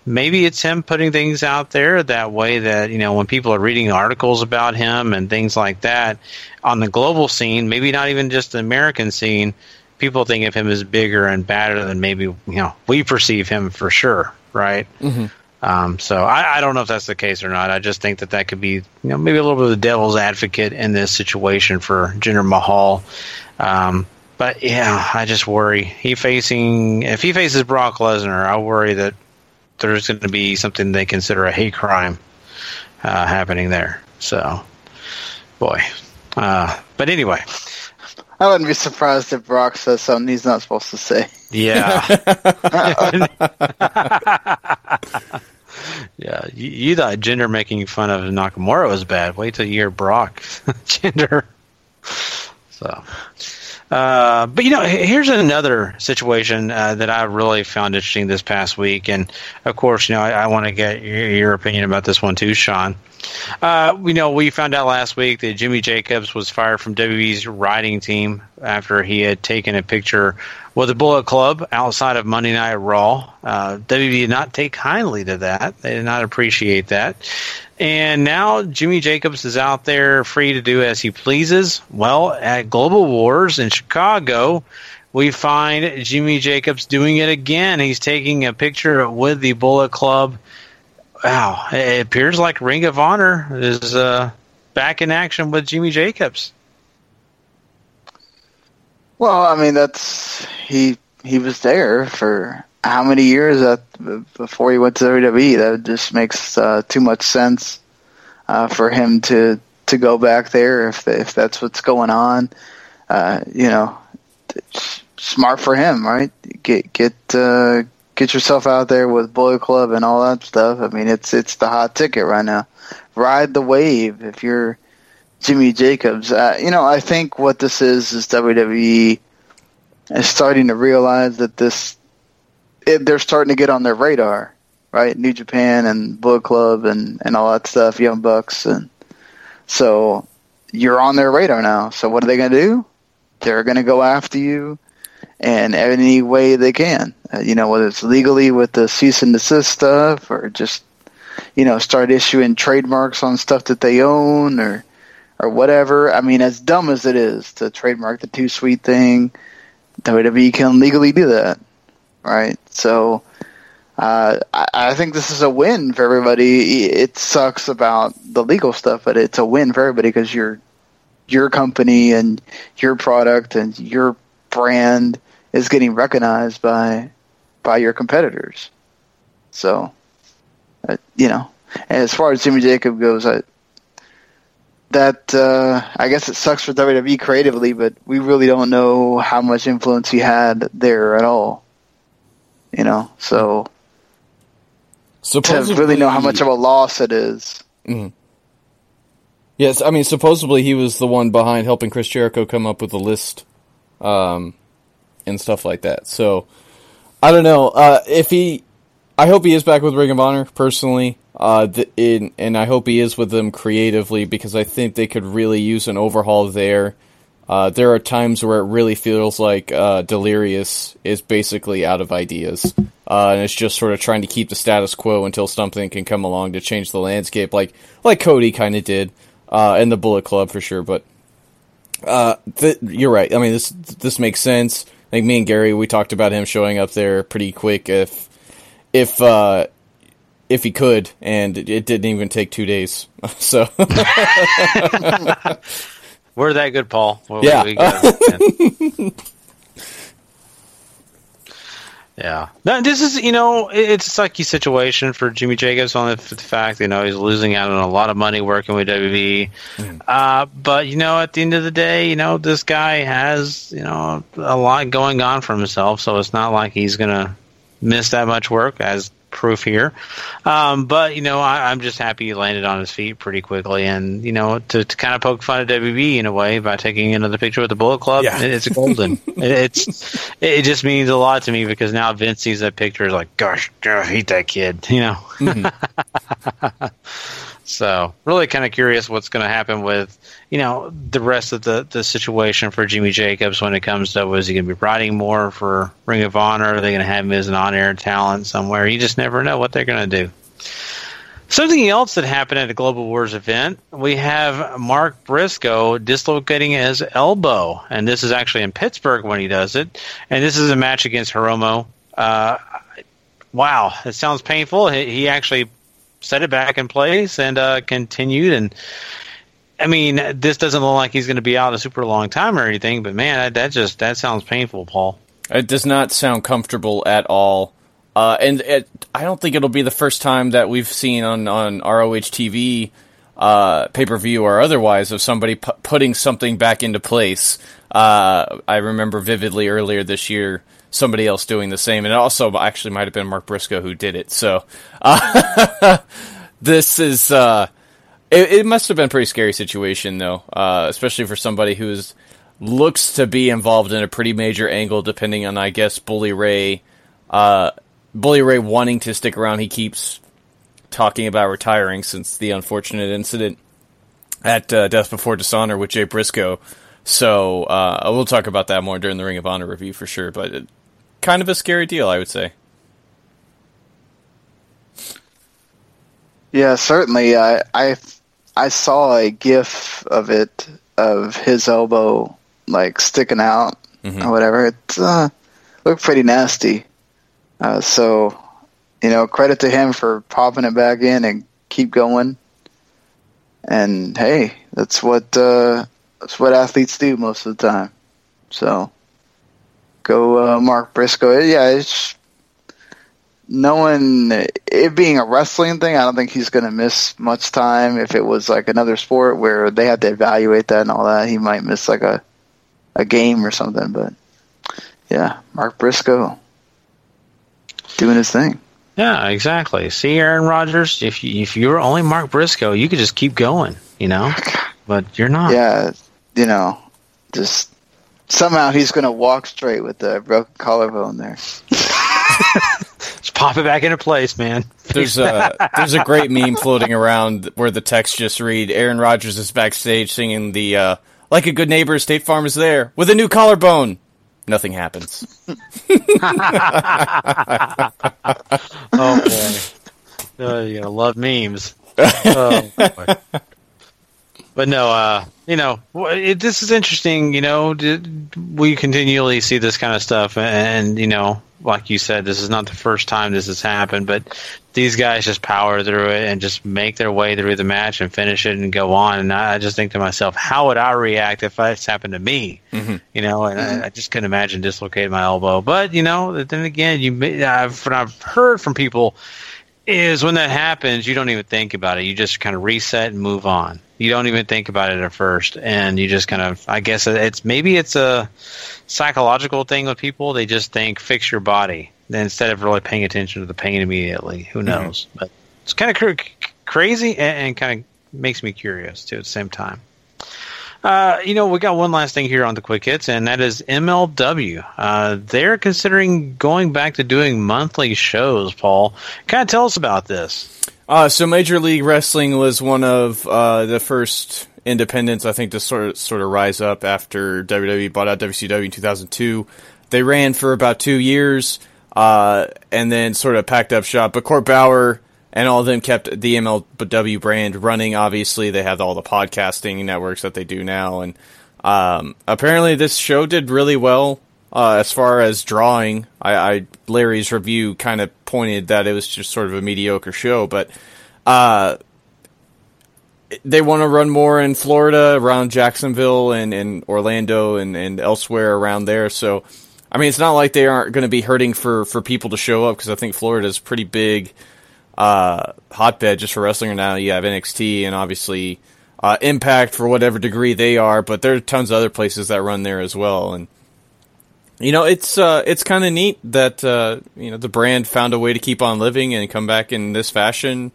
S1: maybe it's him putting things out there that way that you know when people are reading articles about him and things like that on the global scene maybe not even just the american scene people think of him as bigger and badder than maybe you know we perceive him for sure right
S2: Mhm.
S1: um, so I, I don't know if that's the case or not. I just think that that could be, you know, maybe a little bit of the devil's advocate in this situation for Jinder Mahal. Um, but yeah, I just worry he facing if he faces Brock Lesnar, I worry that there's going to be something they consider a hate crime uh, happening there. So, boy. Uh, but anyway,
S4: I wouldn't be surprised if Brock says something he's not supposed to say.
S1: yeah. [LAUGHS] [LAUGHS] Yeah, you, you thought Jinder making fun of Nakamura was bad. Wait till you hear Brock [LAUGHS] Jinder. So, uh, but you know, here's another situation uh, that I really found interesting this past week, and of course, you know, I, I want to get your, your opinion about this one too, Sean. Uh, we know we found out last week that Jimmy Jacobs was fired from WWE's writing team after he had taken a picture with the Bullet Club outside of Monday Night Raw. Uh, WWE did not take kindly to that. They did not appreciate that. And now Jimmy Jacobs is out there free to do as he pleases. Well, at Global Wars in Chicago, we find Jimmy Jacobs doing it again. He's taking a picture with the Bullet Club. Wow, it appears like Ring of Honor is uh, back in action with Jimmy Jacobs.
S4: Well, I mean, that's he he was there for how many years that before he went to WWE. That just makes uh, too much sense uh, for him to to go back there if if that's what's going on. Uh, you know, smart for him, right? Get get uh, get yourself out there with Bullet Club and all that stuff. I mean, it's it's the hot ticket right now. Ride the wave if you're Jimmy Jacobs. Uh, you know, I think what this is is WWE is starting to realize that this it, they're starting to get on their radar, right? New Japan and Bullet Club and and all that stuff, Young Bucks, and so you're on their radar now. So what are they going to do? They're going to go after you in any way they can. Uh, you know, whether it's legally with the cease and desist stuff, or just you know start issuing trademarks on stuff that they own, or or whatever. I mean, as dumb as it is to trademark the Too Sweet thing, WWE can legally do that, right? So. Uh, I, I think this is a win for everybody. It sucks about the legal stuff, but it's a win for everybody because your your company and your product and your brand is getting recognized by by your competitors. So, uh, you know, as far as Jimmy Jacob goes, I, that uh, I guess it sucks for WWE creatively, but we really don't know how much influence he had there at all. You know, so to really know how much of a loss it is.
S2: Mhm. Yes, I mean supposedly he was the one behind helping Chris Jericho come up with a list, um, and stuff like that. So I don't know uh, if he. I hope he is back with Ring of Honor personally, uh, in, and I hope he is with them creatively because I think they could really use an overhaul there. Uh, there are times where it really feels like uh, Delirious is basically out of ideas, uh, and it's just sort of trying to keep the status quo until something can come along to change the landscape, like like Cody kind of did, uh, and the Bullet Club for sure. But uh, th- you're right. I mean, this this makes sense. Like me and Gary, we talked about him showing up there pretty quick if if uh, if he could, and it, didn't even take two days. [LAUGHS] so [LAUGHS]
S1: We're that good, Paul. Well,
S2: Yeah.
S1: we [LAUGHS] yeah. No, this is, you know, it's a sucky situation for Jimmy Jacobs on the, the fact, you know, he's losing out on a lot of money working with WWE. Uh, but, you know, at the end of the day, you know, this guy has, you know, a lot going on for himself. So it's not like he's going to miss that much work as proof here. Um, but, you know, I, I'm just happy he landed on his feet pretty quickly. And, you know, to, to kind of poke fun at WB in a way by taking another picture with the Bullet Club,
S2: Yeah.
S1: it- it's golden. [LAUGHS] it, it's it just means a lot to me because now Vince sees that picture is like, gosh, I hate that kid, you know. [LAUGHS] so really kind of curious what's going to happen with you know the rest of the the situation for Jimmy Jacobs when it comes to was he going to be writing more for Ring of Honor? Are they going to have him as an on air talent somewhere? You just never know what they're going to do. Something else that happened at a Global Wars event, we have Mark Briscoe dislocating his elbow, and this is actually in Pittsburgh when he does it. And this is a match against Hiromu. Uh, wow, it sounds painful. He, he actually set it back in place and uh, continued. And I mean, this doesn't look like he's going to be out a super long time or anything, but man, that, that just that sounds painful, Paul.
S2: It does not sound comfortable at all. Uh, and it, I don't think it'll be the first time that we've seen on, on ROH TV, uh, pay per view or otherwise, of somebody pu- putting something back into place. Uh, I remember vividly earlier this year somebody else doing the same, and it also actually might have been Mark Briscoe who did it. So uh, [LAUGHS] this is. Uh, it, it must have been a pretty scary situation, though, uh, especially for somebody who looks to be involved in a pretty major angle, depending on, I guess, Bully Ray. Uh, Bully Ray wanting to stick around. He keeps talking about retiring since the unfortunate incident at uh, Death Before Dishonor with Jay Briscoe. So uh, we'll talk about that more during the Ring of Honor review for sure. But it, kind of a scary deal, I would say.
S4: Yeah, certainly. I I I saw a GIF of it of his elbow like sticking out or whatever. It uh, looked pretty nasty. Uh, so, you know, credit to him for popping it back in and keep going. And hey, that's what uh, that's what athletes do most of the time. So, go uh, Mark Briscoe. Yeah, it's knowing it being a wrestling thing, I don't think he's going to miss much time. If it was like another sport where they had to evaluate that and all that, he might miss like a a game or something. But yeah, Mark Briscoe doing his thing.
S1: Yeah, exactly. See, Aaron Rodgers, if you, if you were only Mark Briscoe, you could just keep going, you know. [LAUGHS] But you're not.
S4: Yeah, you know, just somehow he's going to walk straight with the broken collarbone there. [LAUGHS]
S1: Just pop it back into place, man.
S2: There's a [LAUGHS] there's a great meme floating around where the text just read Aaron Rodgers is backstage singing the uh, like a good neighbor State Farm is there with a new collarbone. Nothing happens. [LAUGHS]
S1: oh boy, uh, you're gonna love memes. Oh, boy. But no, uh, you know, it, this is interesting. You know, we continually see this kind of stuff, and you know, like you said, this is not the first time this has happened. But these guys just power through it and just make their way through the match and finish it and go on. And I, I just think to myself, how would I react if this happened to me? you know, and I, I just couldn't imagine dislocating my elbow. But you know, then again, you may- I've, I've heard from people is when that happens, you don't even think about it. You just kind of reset and move on. You don't even think about it at first, and you just kind of. I guess it's maybe it's a psychological thing with people. They just think fix your body. instead of really paying attention to the pain immediately. Who mm-hmm. knows? But it's kind of cr- crazy and, and kind of makes me curious too at the same time. Uh, you know, we got one last thing here on the quick hits, and that is MLW. Uh, they're considering going back to doing monthly shows. Paul, kind of tell us about this.
S2: Uh, so Major League Wrestling was one of uh, the first independents, I think, to sort of sort of rise up after WWE bought out WCW in 2002. They ran for about two years, uh, and then sort of packed up shop. But Court Bauer and all of them kept the MLW brand running. Obviously, they have all the podcasting networks that they do now, and um, apparently, this show did really well uh, as far as drawing. I, I Larry's review kind of pointed that it was just sort of a mediocre show, but uh, they want to run more in Florida, around Jacksonville, and, and Orlando, and, and elsewhere around there. So, I mean, it's not like they aren't going to be hurting for for people to show up because I think Florida is pretty big uh, hotbed just for wrestling now. You have NXT and obviously uh, Impact for whatever degree they are, but there are tons of other places that run there as well. And you know, it's uh, it's kind of neat that uh, you know the brand found a way to keep on living and come back in this fashion.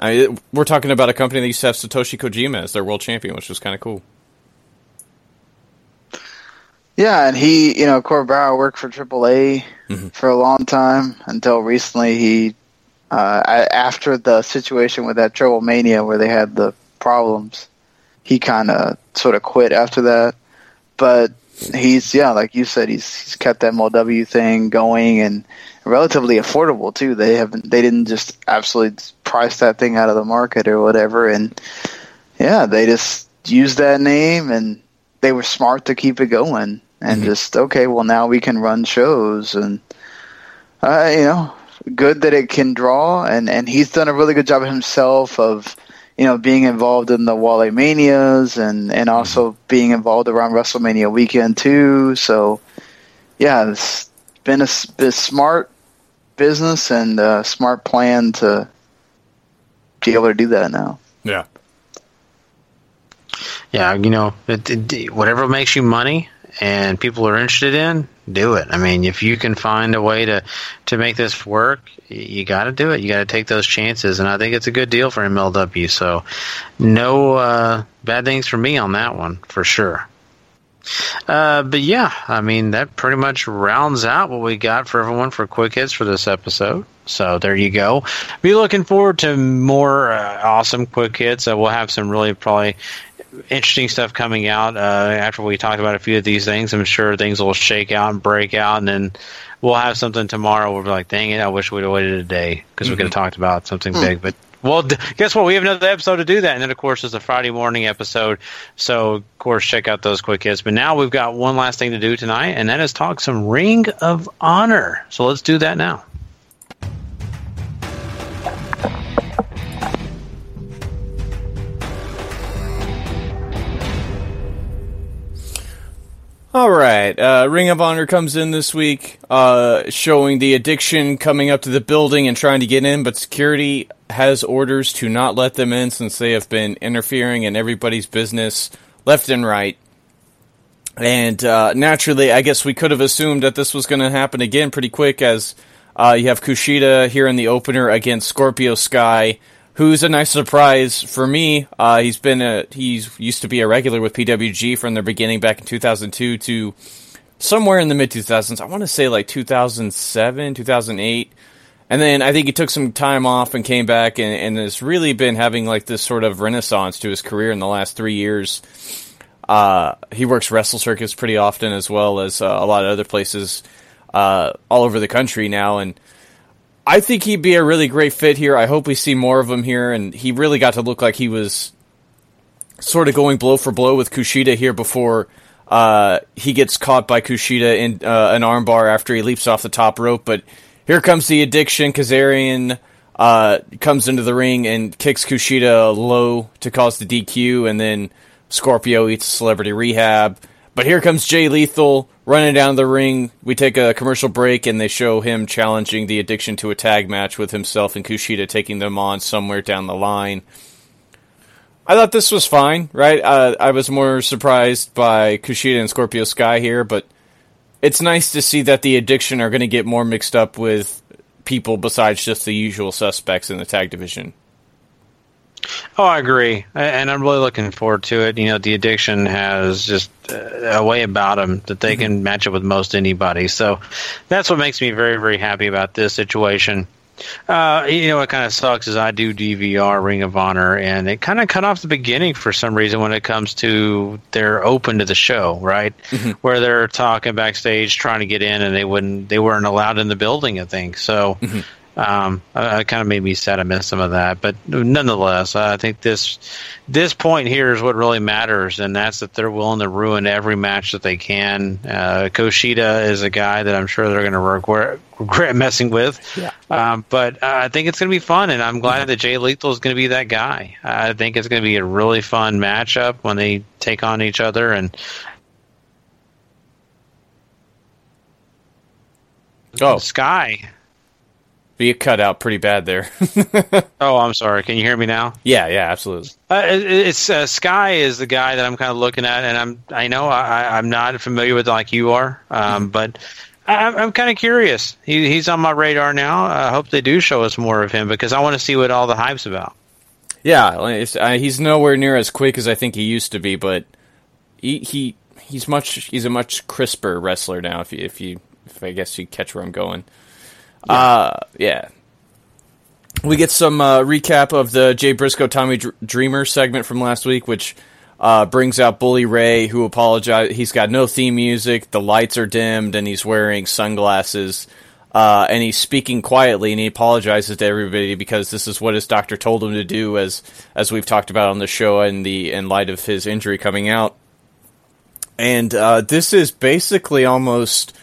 S2: I mean, we're talking about a company that used to have Satoshi Kojima as their world champion, which was kind of cool.
S4: Yeah, and he, you know, Court Bauer worked for AAA
S2: Mhm.
S4: for a long time until recently. He, uh, after the situation with that TripleMania where they had the problems, he kind of sort of quit after that. But he's, yeah, like you said, he's he's kept that MLW thing going and relatively affordable too. They haven't, they didn't just absolutely price that thing out of the market or whatever. And yeah, they just used that name and they were smart to keep it going and just okay well now we can run shows and uh, you know good that it can draw and and he's done a really good job himself of you know being involved in the Wale Manias and and also being involved around WrestleMania weekend too so yeah it's been a, s- been a smart business and a smart plan to be able to do that now
S2: Yeah.
S1: Yeah, you know, it, it, whatever makes you money and people are interested in, do it. I mean, if you can find a way to to make this work, you got to do it. You got to take those chances, and I think it's a good deal for MLW. So, no uh, bad things for me on that one for sure. Uh, but yeah, I mean that pretty much rounds out what we got for everyone for quick hits for this episode. So there you go. Be looking forward to more uh, awesome quick hits. Uh, we'll have some really probably interesting stuff coming out uh, after we talked about a few of these things. I'm sure things will shake out and break out, and then we'll have something tomorrow. We'll be like, "Dang it! I wish we'd have waited a day because we could have talked about something
S7: Hmm.
S1: big." But well, d- guess what? We have another episode to do that, and then of course it's a Friday morning episode. So of course check out those quick hits. But now we've got one last thing to do tonight, and that is talk some Ring of Honor. So let's do that now.
S2: All right, uh, Ring of Honor comes in this week, uh, showing the addiction coming up to the building and trying to get in, but security has orders to not let them in since they have been interfering in everybody's business left and right. And uh, naturally, I guess we could have assumed that this was going to happen again pretty quick, as uh, you have Kushida here in the opener against Scorpio Sky, who's a nice surprise for me. Uh, he's been a he's used to be a regular with PWG from their beginning back in 2002 to somewhere in the mid 2000s. I want to say like 2007, 2008. And then I think he took some time off and came back and, and has really been having like this sort of renaissance to his career in the last three years. Uh, he works Wrestle Circus pretty often as well as uh, a lot of other places uh, all over the country now. And I think he'd be a really great fit here. I hope we see more of him here. And he really got to look like he was sort of going blow for blow with Kushida here before uh, he gets caught by Kushida in uh, an armbar after he leaps off the top rope. But here comes the addiction. Kazarian uh, comes into the ring and kicks Kushida low to cause the DQ, and then Scorpio eats celebrity rehab. But here comes Jay Lethal running down the ring. We take a commercial break, and they show him challenging the addiction to a tag match with himself and Kushida taking them on somewhere down the line. I thought this was fine, right? Uh, I was more surprised by Kushida and Scorpio Sky here, but it's nice to see that the addiction are going to get more mixed up with people besides just the usual suspects in the tag division.
S1: Oh, I agree, and I'm really looking forward to it. You know, the addiction has just uh, a way about them that they mm-hmm. can match up with most anybody. So that's what makes me very, very happy about this situation. Uh, you know, what kind of sucks is I do DVR Ring of Honor, and it kind of cut off the beginning for some reason when it comes to they're open to the show, right? Mm-hmm. Where they're talking backstage, trying to get in, and they wouldn't, they weren't allowed in the building. I think so. Mm-hmm. Um, uh, it kind of made me sad I missed some of that, but nonetheless, I think this this point here is what really matters, and that's that they're willing to ruin every match that they can. Uh, Kushida is a guy that I'm sure they're going to regret, regret messing with,
S2: Yeah.
S1: um, but uh, I think it's going to be fun, and I'm glad that Jay Lethal is going to be that guy. I think it's going to be a really fun matchup when they take on each other, and
S2: Oh,
S1: Sky.
S2: You cut out pretty bad there. [LAUGHS]
S1: Oh, I'm sorry. Can you hear me now?
S2: yeah, yeah, absolutely.
S1: Uh, it- it's uh, Sky is the guy that I'm kind of looking at, and I'm I know I, I'm not familiar with like you are, um, but I, I'm- kind of curious. He, he's on my radar now. I hope they do show us more of him because I want to see what all the hype's about.
S2: Yeah, it's, uh, he's nowhere near as quick as I think he used to be, but he, he he's much he's a much crisper wrestler now. If you if you if I guess you catch where I'm going. Uh yeah. We get some uh, recap of the Jay Briscoe Tommy Dr- Dreamer segment from last week, which uh, brings out Bully Ray, who apologized. He's got no theme music, the lights are dimmed, and he's wearing sunglasses. Uh, and he's speaking quietly, and he apologizes to everybody because this is what his doctor told him to do, as as we've talked about on the show, in the in light of his injury coming out. And uh, this is basically almost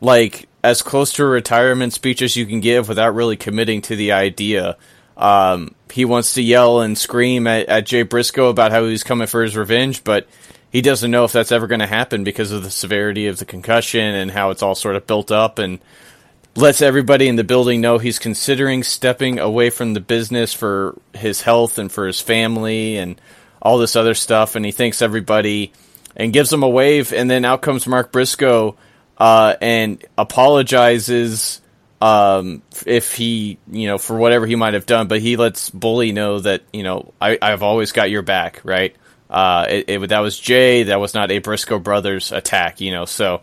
S2: like as close to a retirement speech as you can give without really committing to the idea. Um, he wants to yell and scream at, at Jay Briscoe about how he's coming for his revenge, but he doesn't know if that's ever going to happen because of the severity of the concussion and how it's all sort of built up and lets everybody in the building know he's considering stepping away from the business for his health and for his family and all this other stuff and he thanks everybody and gives them a wave and then out comes Mark Briscoe uh, and apologizes um, if he, you know, for whatever he might have done, but he lets Bully know that, you know, I, I've always got your back, right? Uh, it, it, that was Jay, that was not a Briscoe brothers attack, you know, so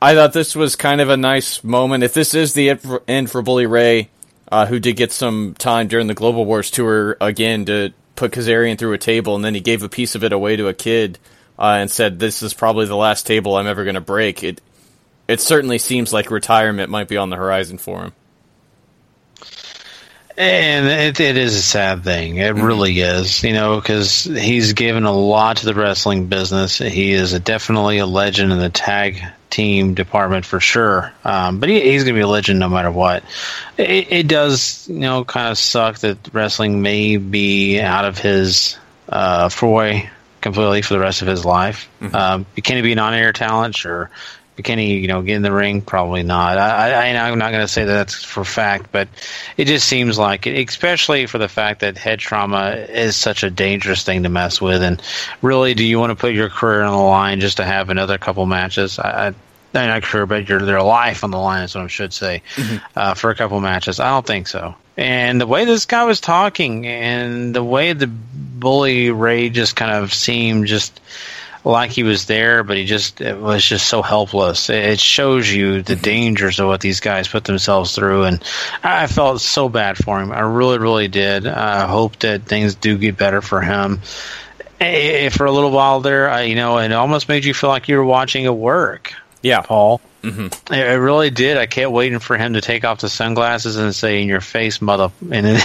S2: I thought this was kind of a nice moment. If this is the end for, end for Bully Ray, uh, who did get some time during the Global Wars tour again to put Kazarian through a table, and then he gave a piece of it away to a kid uh, and said, "This is probably the last table I'm ever going to break." It it certainly seems like retirement might be on the horizon for him.
S1: And it, it is a sad thing. It really is, you know, because he's given a lot to the wrestling business. He is a, definitely a legend in the tag team department for sure. Um, but he, he's going to be a legend no matter what. It, it does, you know, kind of suck that wrestling may be out of his uh, foray completely for the rest of his life. Um, can he be an on-air talent? Sure. Can he, you know, get in the ring? Probably not. I, I, I'm not going to say that that's for fact, but it just seems like, it, especially for the fact that head trauma is such a dangerous thing to mess with. And really, do you want to put your career on the line just to have another couple matches? I, not sure, but your their life on the line is what I should say uh, for a couple matches. I don't think so. And the way this guy was talking, and the way the bully Ray just kind of seemed just like he was there, but he just it was just so helpless. It shows you the dangers of what these guys put themselves through, and I felt so bad for him. I really, really did. I hope that things do get better for him. For a little while there, I, you know, it almost made you feel like you were watching a work.
S2: Yeah,
S1: Paul.
S2: Mm-hmm.
S1: It it really did. I kept waiting for him to take off the sunglasses and say, "In your face, mother!" And it, [LAUGHS] [LAUGHS]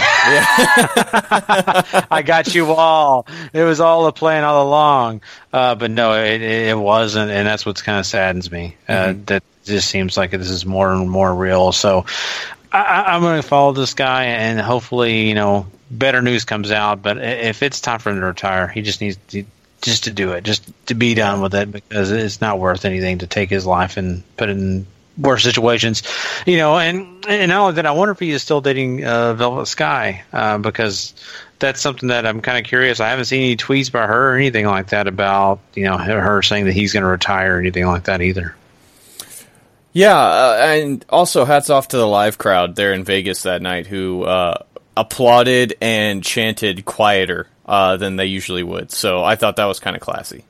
S1: I got you all. It was all a plan all along. Uh, but no, it, it wasn't, and that's what's kind of saddens me. Uh,
S2: Mm-hmm.
S1: That just seems like this is more and more real. So I, I- I'm going to follow this guy, and hopefully, you know, better news comes out. But if it's time for him to retire, he just needs to just to do it, just to be done with it, because it's not worth anything to take his life and put in worse situations, you know. And and not only that, I wonder if he is still dating uh, Velvet Sky, uh, because that's something that I'm kind of curious. I haven't seen any tweets by her or anything like that about you know her, her saying that he's going to retire or anything like that either.
S2: Yeah, uh, and also hats off to the live crowd there in Vegas that night who uh, applauded and chanted quieter uh, than they usually would. So I thought that was kind of classy.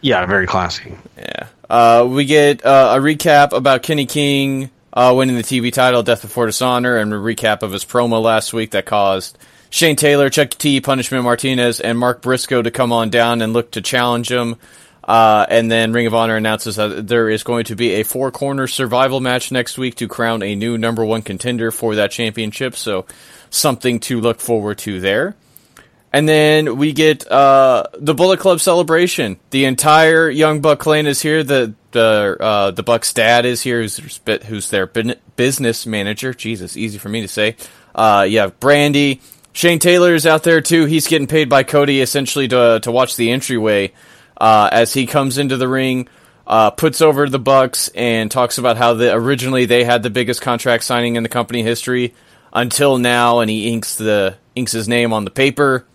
S1: Yeah, very classy.
S2: Yeah. Uh, we get uh, a recap about Kenny King uh, winning the TV title, Death Before Dishonor, and a recap of his promo last week that caused Shane Taylor, Chuck T, Punishment Martinez, and Mark Briscoe to come on down and look to challenge him. Uh, and then Ring of Honor announces that there is going to be a four corner survival match next week to crown a new number one contender for that championship. So something to look forward to there. And then we get uh, the Bullet Club celebration. The entire Young Buck clan is here. The the uh, the Buck's dad is here, who's who's their business manager. Jesus, easy for me to say. Uh, yeah, Brandi. Shane Taylor is out there too. He's getting paid by Cody essentially to to watch the entryway uh, as he comes into the ring. Uh, puts over the Bucks and talks about how the originally they had the biggest contract signing in the company history until now, and he inks the inks his name on the paper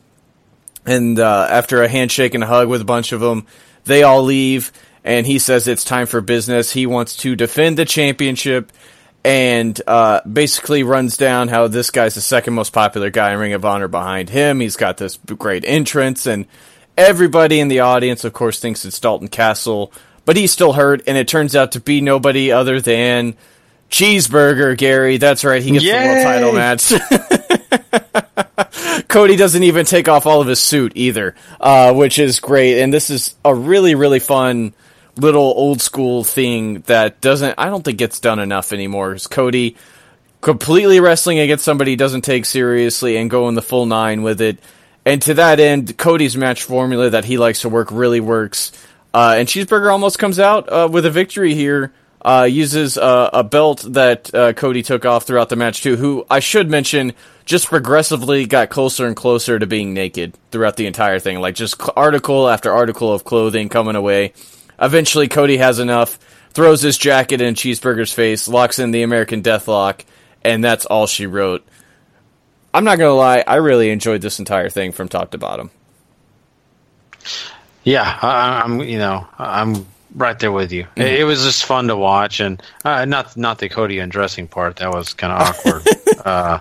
S2: and uh, after a handshake and a hug with a bunch of them, they all leave. And he says it's time for business. He wants to defend the championship and uh, basically runs down how this guy's the second most popular guy in Ring of Honor behind him. He's got this great entrance, and everybody in the audience, of course, thinks it's Dalton Castle, but he's still hurt, and it turns out to be nobody other than Cheeseburger Gary. That's right, he gets Yay! the world title match. [LAUGHS] Cody doesn't even take off all of his suit either, uh, which is great. And this is a really, really fun little old school thing that doesn't, I don't think gets done enough anymore. Is Cody completely wrestling against somebody he doesn't take seriously and going the full nine with it. And to that end, Cody's match formula that he likes to work really works. Uh, and Cheeseburger almost comes out uh, with a victory here. Uh, uses uh, a belt that uh, Cody took off throughout the match too. Who I should mention just progressively got closer and closer to being naked throughout the entire thing. Like just article after article of clothing coming away. Eventually, Cody has enough, throws his jacket in Cheeseburger's face, locks in the American Deathlock, and that's all she wrote. I'm not gonna lie, I really enjoyed this entire thing from top to bottom.
S1: Yeah, I, am You know, I'm right there with you. Mm-hmm. It, it, was just fun to watch, and uh, not not the Cody undressing part. That was kind of awkward. [LAUGHS] uh,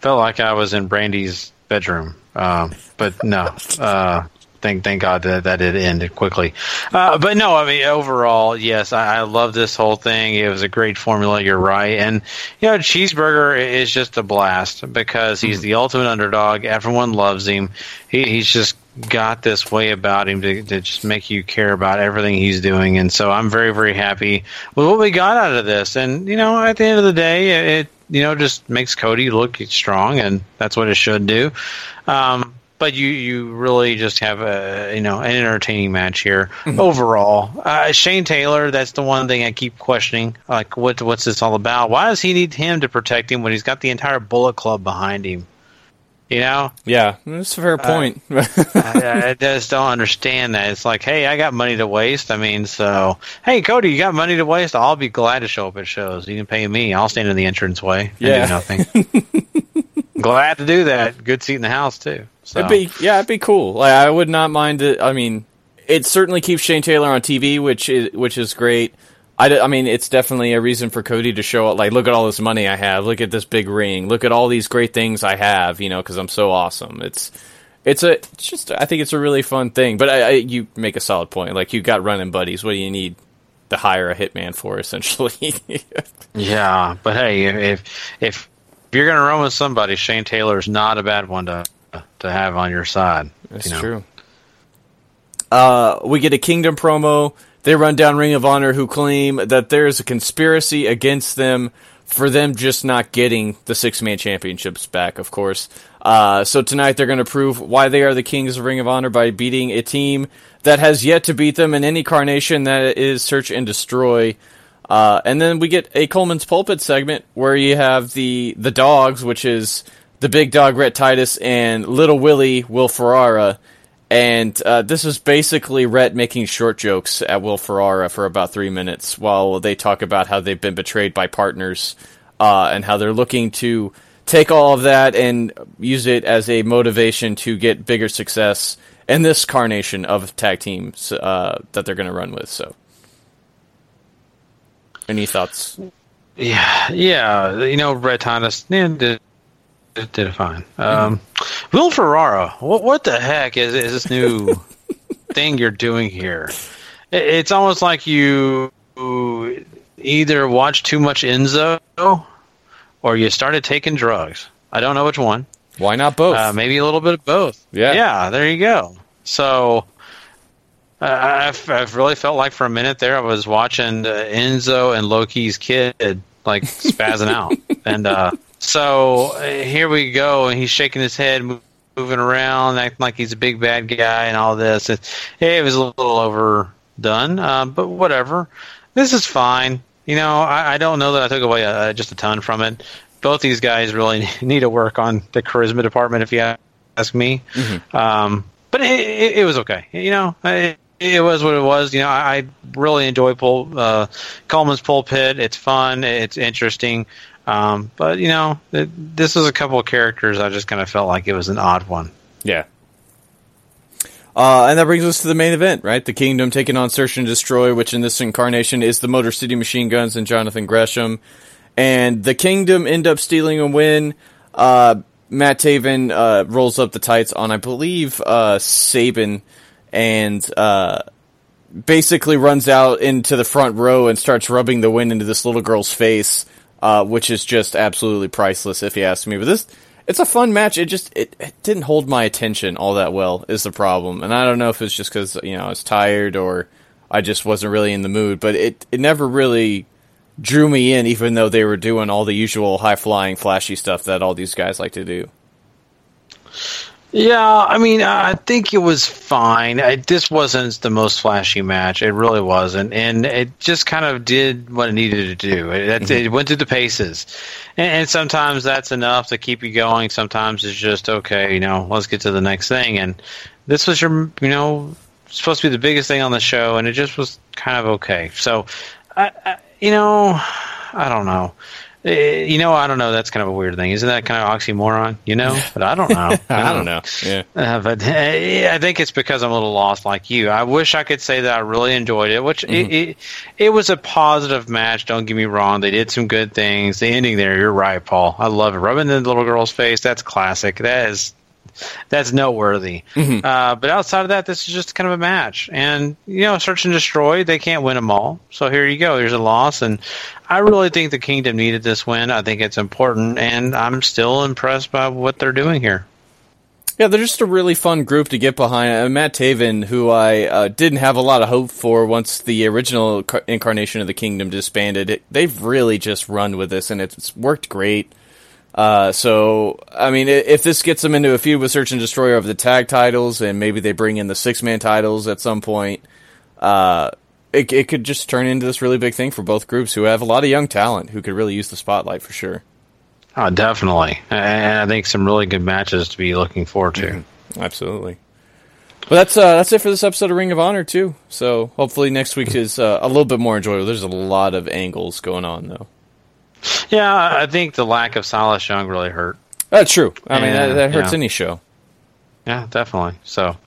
S1: felt like I was in Brandi's bedroom. Um, but no, uh, thank thank God that that it ended quickly. Uh, but no, I mean overall, yes, I, I, love this whole thing. It was a great formula. You're right, and you know, Cheeseburger is just a blast because he's the ultimate underdog. Everyone loves him. He, he's just got this way about him to, to just make you care about everything he's doing, and so I'm very very happy with what we got out of this. And you know, at the end of the day, it you know, just makes Cody look strong, and that's what it should do. Um, but you you really just have a you know an entertaining match here mm-hmm. overall. Uh, Shane Taylor, that's the one thing I keep questioning. Like, what what's this all about? Why does he need him to protect him when he's got the entire Bullet Club behind him? You know?
S2: Yeah, that's a fair uh, point.
S1: Uh, [LAUGHS] I, I, just don't understand that. It's like, hey, I got money to waste. I mean, so, hey, Cody, you got money to waste? I'll be glad to show up at shows. You can pay me. I'll stand in the entrance way yeah. do nothing. [LAUGHS] glad to do that. Good seat in the house, too. So.
S2: It'd be, yeah, it'd be cool. Like, I would not mind it. I mean, it certainly keeps Shane Taylor on TV, which is, which is great. I, I mean, it's definitely a reason for Cody to show up. Like, look at all this money I have. Look at this big ring. Look at all these great things I have. You know, because I'm so awesome. It's it's a it's just I think it's a really fun thing. But I, I, you make a solid point. Like you got running buddies. What do you need to hire a hitman for? Essentially. [LAUGHS]
S1: yeah, but hey, if if if you're gonna run with somebody, Shane Taylor is not a bad one to to have on your side.
S2: That's you know? true. Uh, we get a Kingdom promo they run down Ring of Honor who claim that there is a conspiracy against them for them just not getting the six man championships back, of course. Uh, so tonight they're going to prove why they are the kings of Ring of Honor by beating a team that has yet to beat them in any carnation that is Search and Destroy. Uh, and then we get a Coleman's Pulpit segment where you have the the dogs, which is the big dog Rhett Titus and Little Willie Will Ferrara and uh, this is basically Rhett making short jokes at Will Ferrara for about three minutes while they talk about how they've been betrayed by partners uh, and how they're looking to take all of that and use it as a motivation to get bigger success in this carnation of tag teams uh, that they're going to run with. So. Any thoughts?
S1: Yeah, yeah. You know, Rhett Titus yeah, did did, did fine. Um, Will Ferrara, what what the heck is is this new [LAUGHS] thing you're doing here? It, it's almost like you either watch too much Enzo or you started taking drugs. I don't know which one.
S2: Why not both?
S1: Uh, maybe a little bit of both.
S2: Yeah.
S1: Yeah, there you go. So uh, I've, I've really felt like for a minute there I was watching uh, Enzo and Loki's kid like spazzing out. [LAUGHS] And uh, so uh, here we go, and he's shaking his head, mo- moving around, acting like he's a big bad guy and all this. It, it was a little overdone, uh, but whatever. This is fine. You know, I, I don't know that I took away uh just a ton from it. Both these guys really [LAUGHS] need to work on the charisma department, if you ask me. Um, but it, it, it was okay. You know, it, it was what it was. You know, I, I really enjoy Pul, uh, Coleman's pulpit. It's fun. It's interesting. Um, but you know, it, this was a couple of characters. I just kind of felt like it was an odd one.
S2: Yeah. Uh, and that brings us to the main event, right? The Kingdom taking on Search and Destroy, which in this incarnation is the Motor City Machine Guns and Jonathan Gresham. And the Kingdom end up stealing a win. Uh, Matt Taven uh, rolls up the tights on, I believe, uh, Sabin, and uh, basically runs out into the front row and starts rubbing the wind into this little girl's face, uh, which is just absolutely priceless, if you ask me. But this, it's a fun match. It just it, it didn't hold my attention all that well. Is the problem, and I don't know if it's just because you know I was tired or I just wasn't really in the mood. But it it never really drew me in, even though they were doing all the usual high flying, flashy stuff that all these guys like to do.
S1: Yeah, I mean, I think it was fine. I, this wasn't the most flashy match. It really wasn't, and it just kind of did what it needed to do. It, it, mm-hmm. it went through the paces, and, and sometimes that's enough to keep you going. Sometimes it's just okay. You know, let's get to the next thing. And this was your, you know, supposed to be the biggest thing on the show, and it just was kind of okay. So, I, I you know, I don't know. Eh, You know, I don't know. That's kind of a weird thing. Isn't that kind of oxymoron? You know, but I don't know. [LAUGHS]
S2: I don't know. Yeah. [LAUGHS]
S1: Uh, but uh, I think it's because I'm a little lost like you. I wish I could say that I really enjoyed it, which it, it, it was a positive match. Don't get me wrong. They did some good things. The ending there, you're right, Paul. I love it. Rubbing the little girl's face, that's classic. That is that's noteworthy. Uh, but outside of that, this is just kind of a match. And, you know, Search and Destroy, they can't win them all. So here you go. There's a loss. And I really think the Kingdom needed this win. I think it's important. And I'm still impressed by what they're doing here.
S2: Yeah, they're just a really fun group to get behind. Uh, Matt Taven, who I uh, didn't have a lot of hope for once the original car- incarnation of the Kingdom disbanded, it, they've really just run with this, and it's worked great. Uh, so, I mean, if this gets them into a feud with Search and Destroy over the tag titles, and maybe they bring in the six man titles at some point, uh, it, it could just turn into this really big thing for both groups who have a lot of young talent who could really use the spotlight for sure.
S1: Oh, definitely. And I think some really good matches to be looking forward to.
S2: Absolutely. Well, that's uh, that's it for this episode of Ring of Honor too. So hopefully next week [LAUGHS] is uh, a little bit more enjoyable. There's a lot of angles going on though.
S1: Yeah, I think the lack of Silas Young really hurt.
S2: That's true. I mean, that, that hurts
S1: yeah.
S2: any show.
S1: Yeah, definitely. So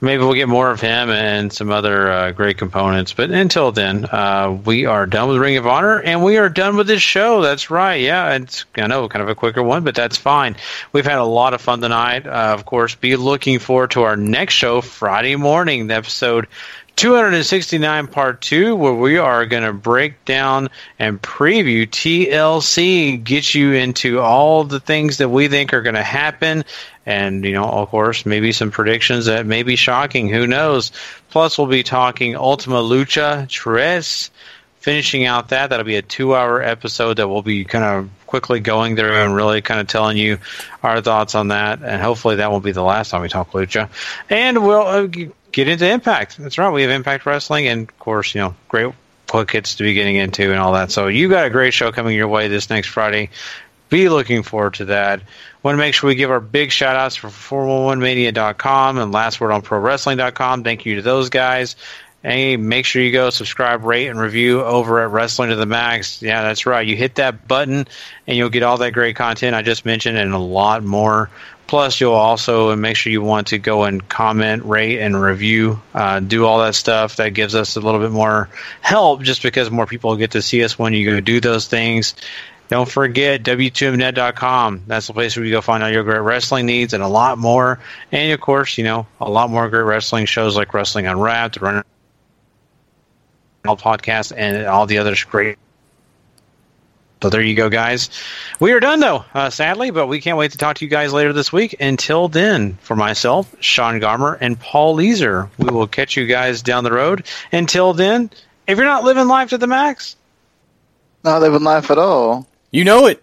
S1: maybe we'll get more of him and some other uh, great components. But until then, uh, we are done with Ring of Honor and we are done with this show. That's right. Yeah, it's I know kind of a quicker one, but that's fine. We've had a lot of fun tonight. Uh, of course, be looking forward to our next show Friday morning, episode 269 part 2 where we are going to break down and preview TLC get you into all the things that we think are going to happen. And you know of course maybe some predictions that may be shocking who knows? Plus we'll be talking Ultima Lucha Tres finishing out that. That'll be a 2 hour episode that we'll be kind of quickly going through and really kind of telling you our thoughts on that. And hopefully that won't be the last time we talk lucha. And we'll uh, get into impact that's right we have impact wrestling and of course you know great quick to be getting into and all that so you got a great show coming your way this next friday be looking forward to that. Want to make sure we give our big shout outs for 411mania.com and last word on pro wrestling.com. Thank you to those guys. Hey, make sure you go subscribe, rate, and review over at Wrestling to the Max. Yeah, that's right. You hit that button and you'll get all that great content I just mentioned and a lot more. Plus, you'll also make sure you want to go and comment, rate, and review. Uh, do all that stuff. That gives us a little bit more help just because more people get to see us when you go do those things. Don't forget W2Mnet.com. That's the place where you go find all your great wrestling needs and a lot more. And of course, you know, a lot more great wrestling shows like Wrestling Unwrapped, Running Podcast, and all the others great so there you go, guys. We are done, though, uh, sadly, but we can't wait to talk to you guys later this week. Until then, for myself, Sean Garmer, and Paul Leazar, we will catch you guys down the road. Until then, if you're not living life to the max,
S4: not living life at all.
S2: You know it.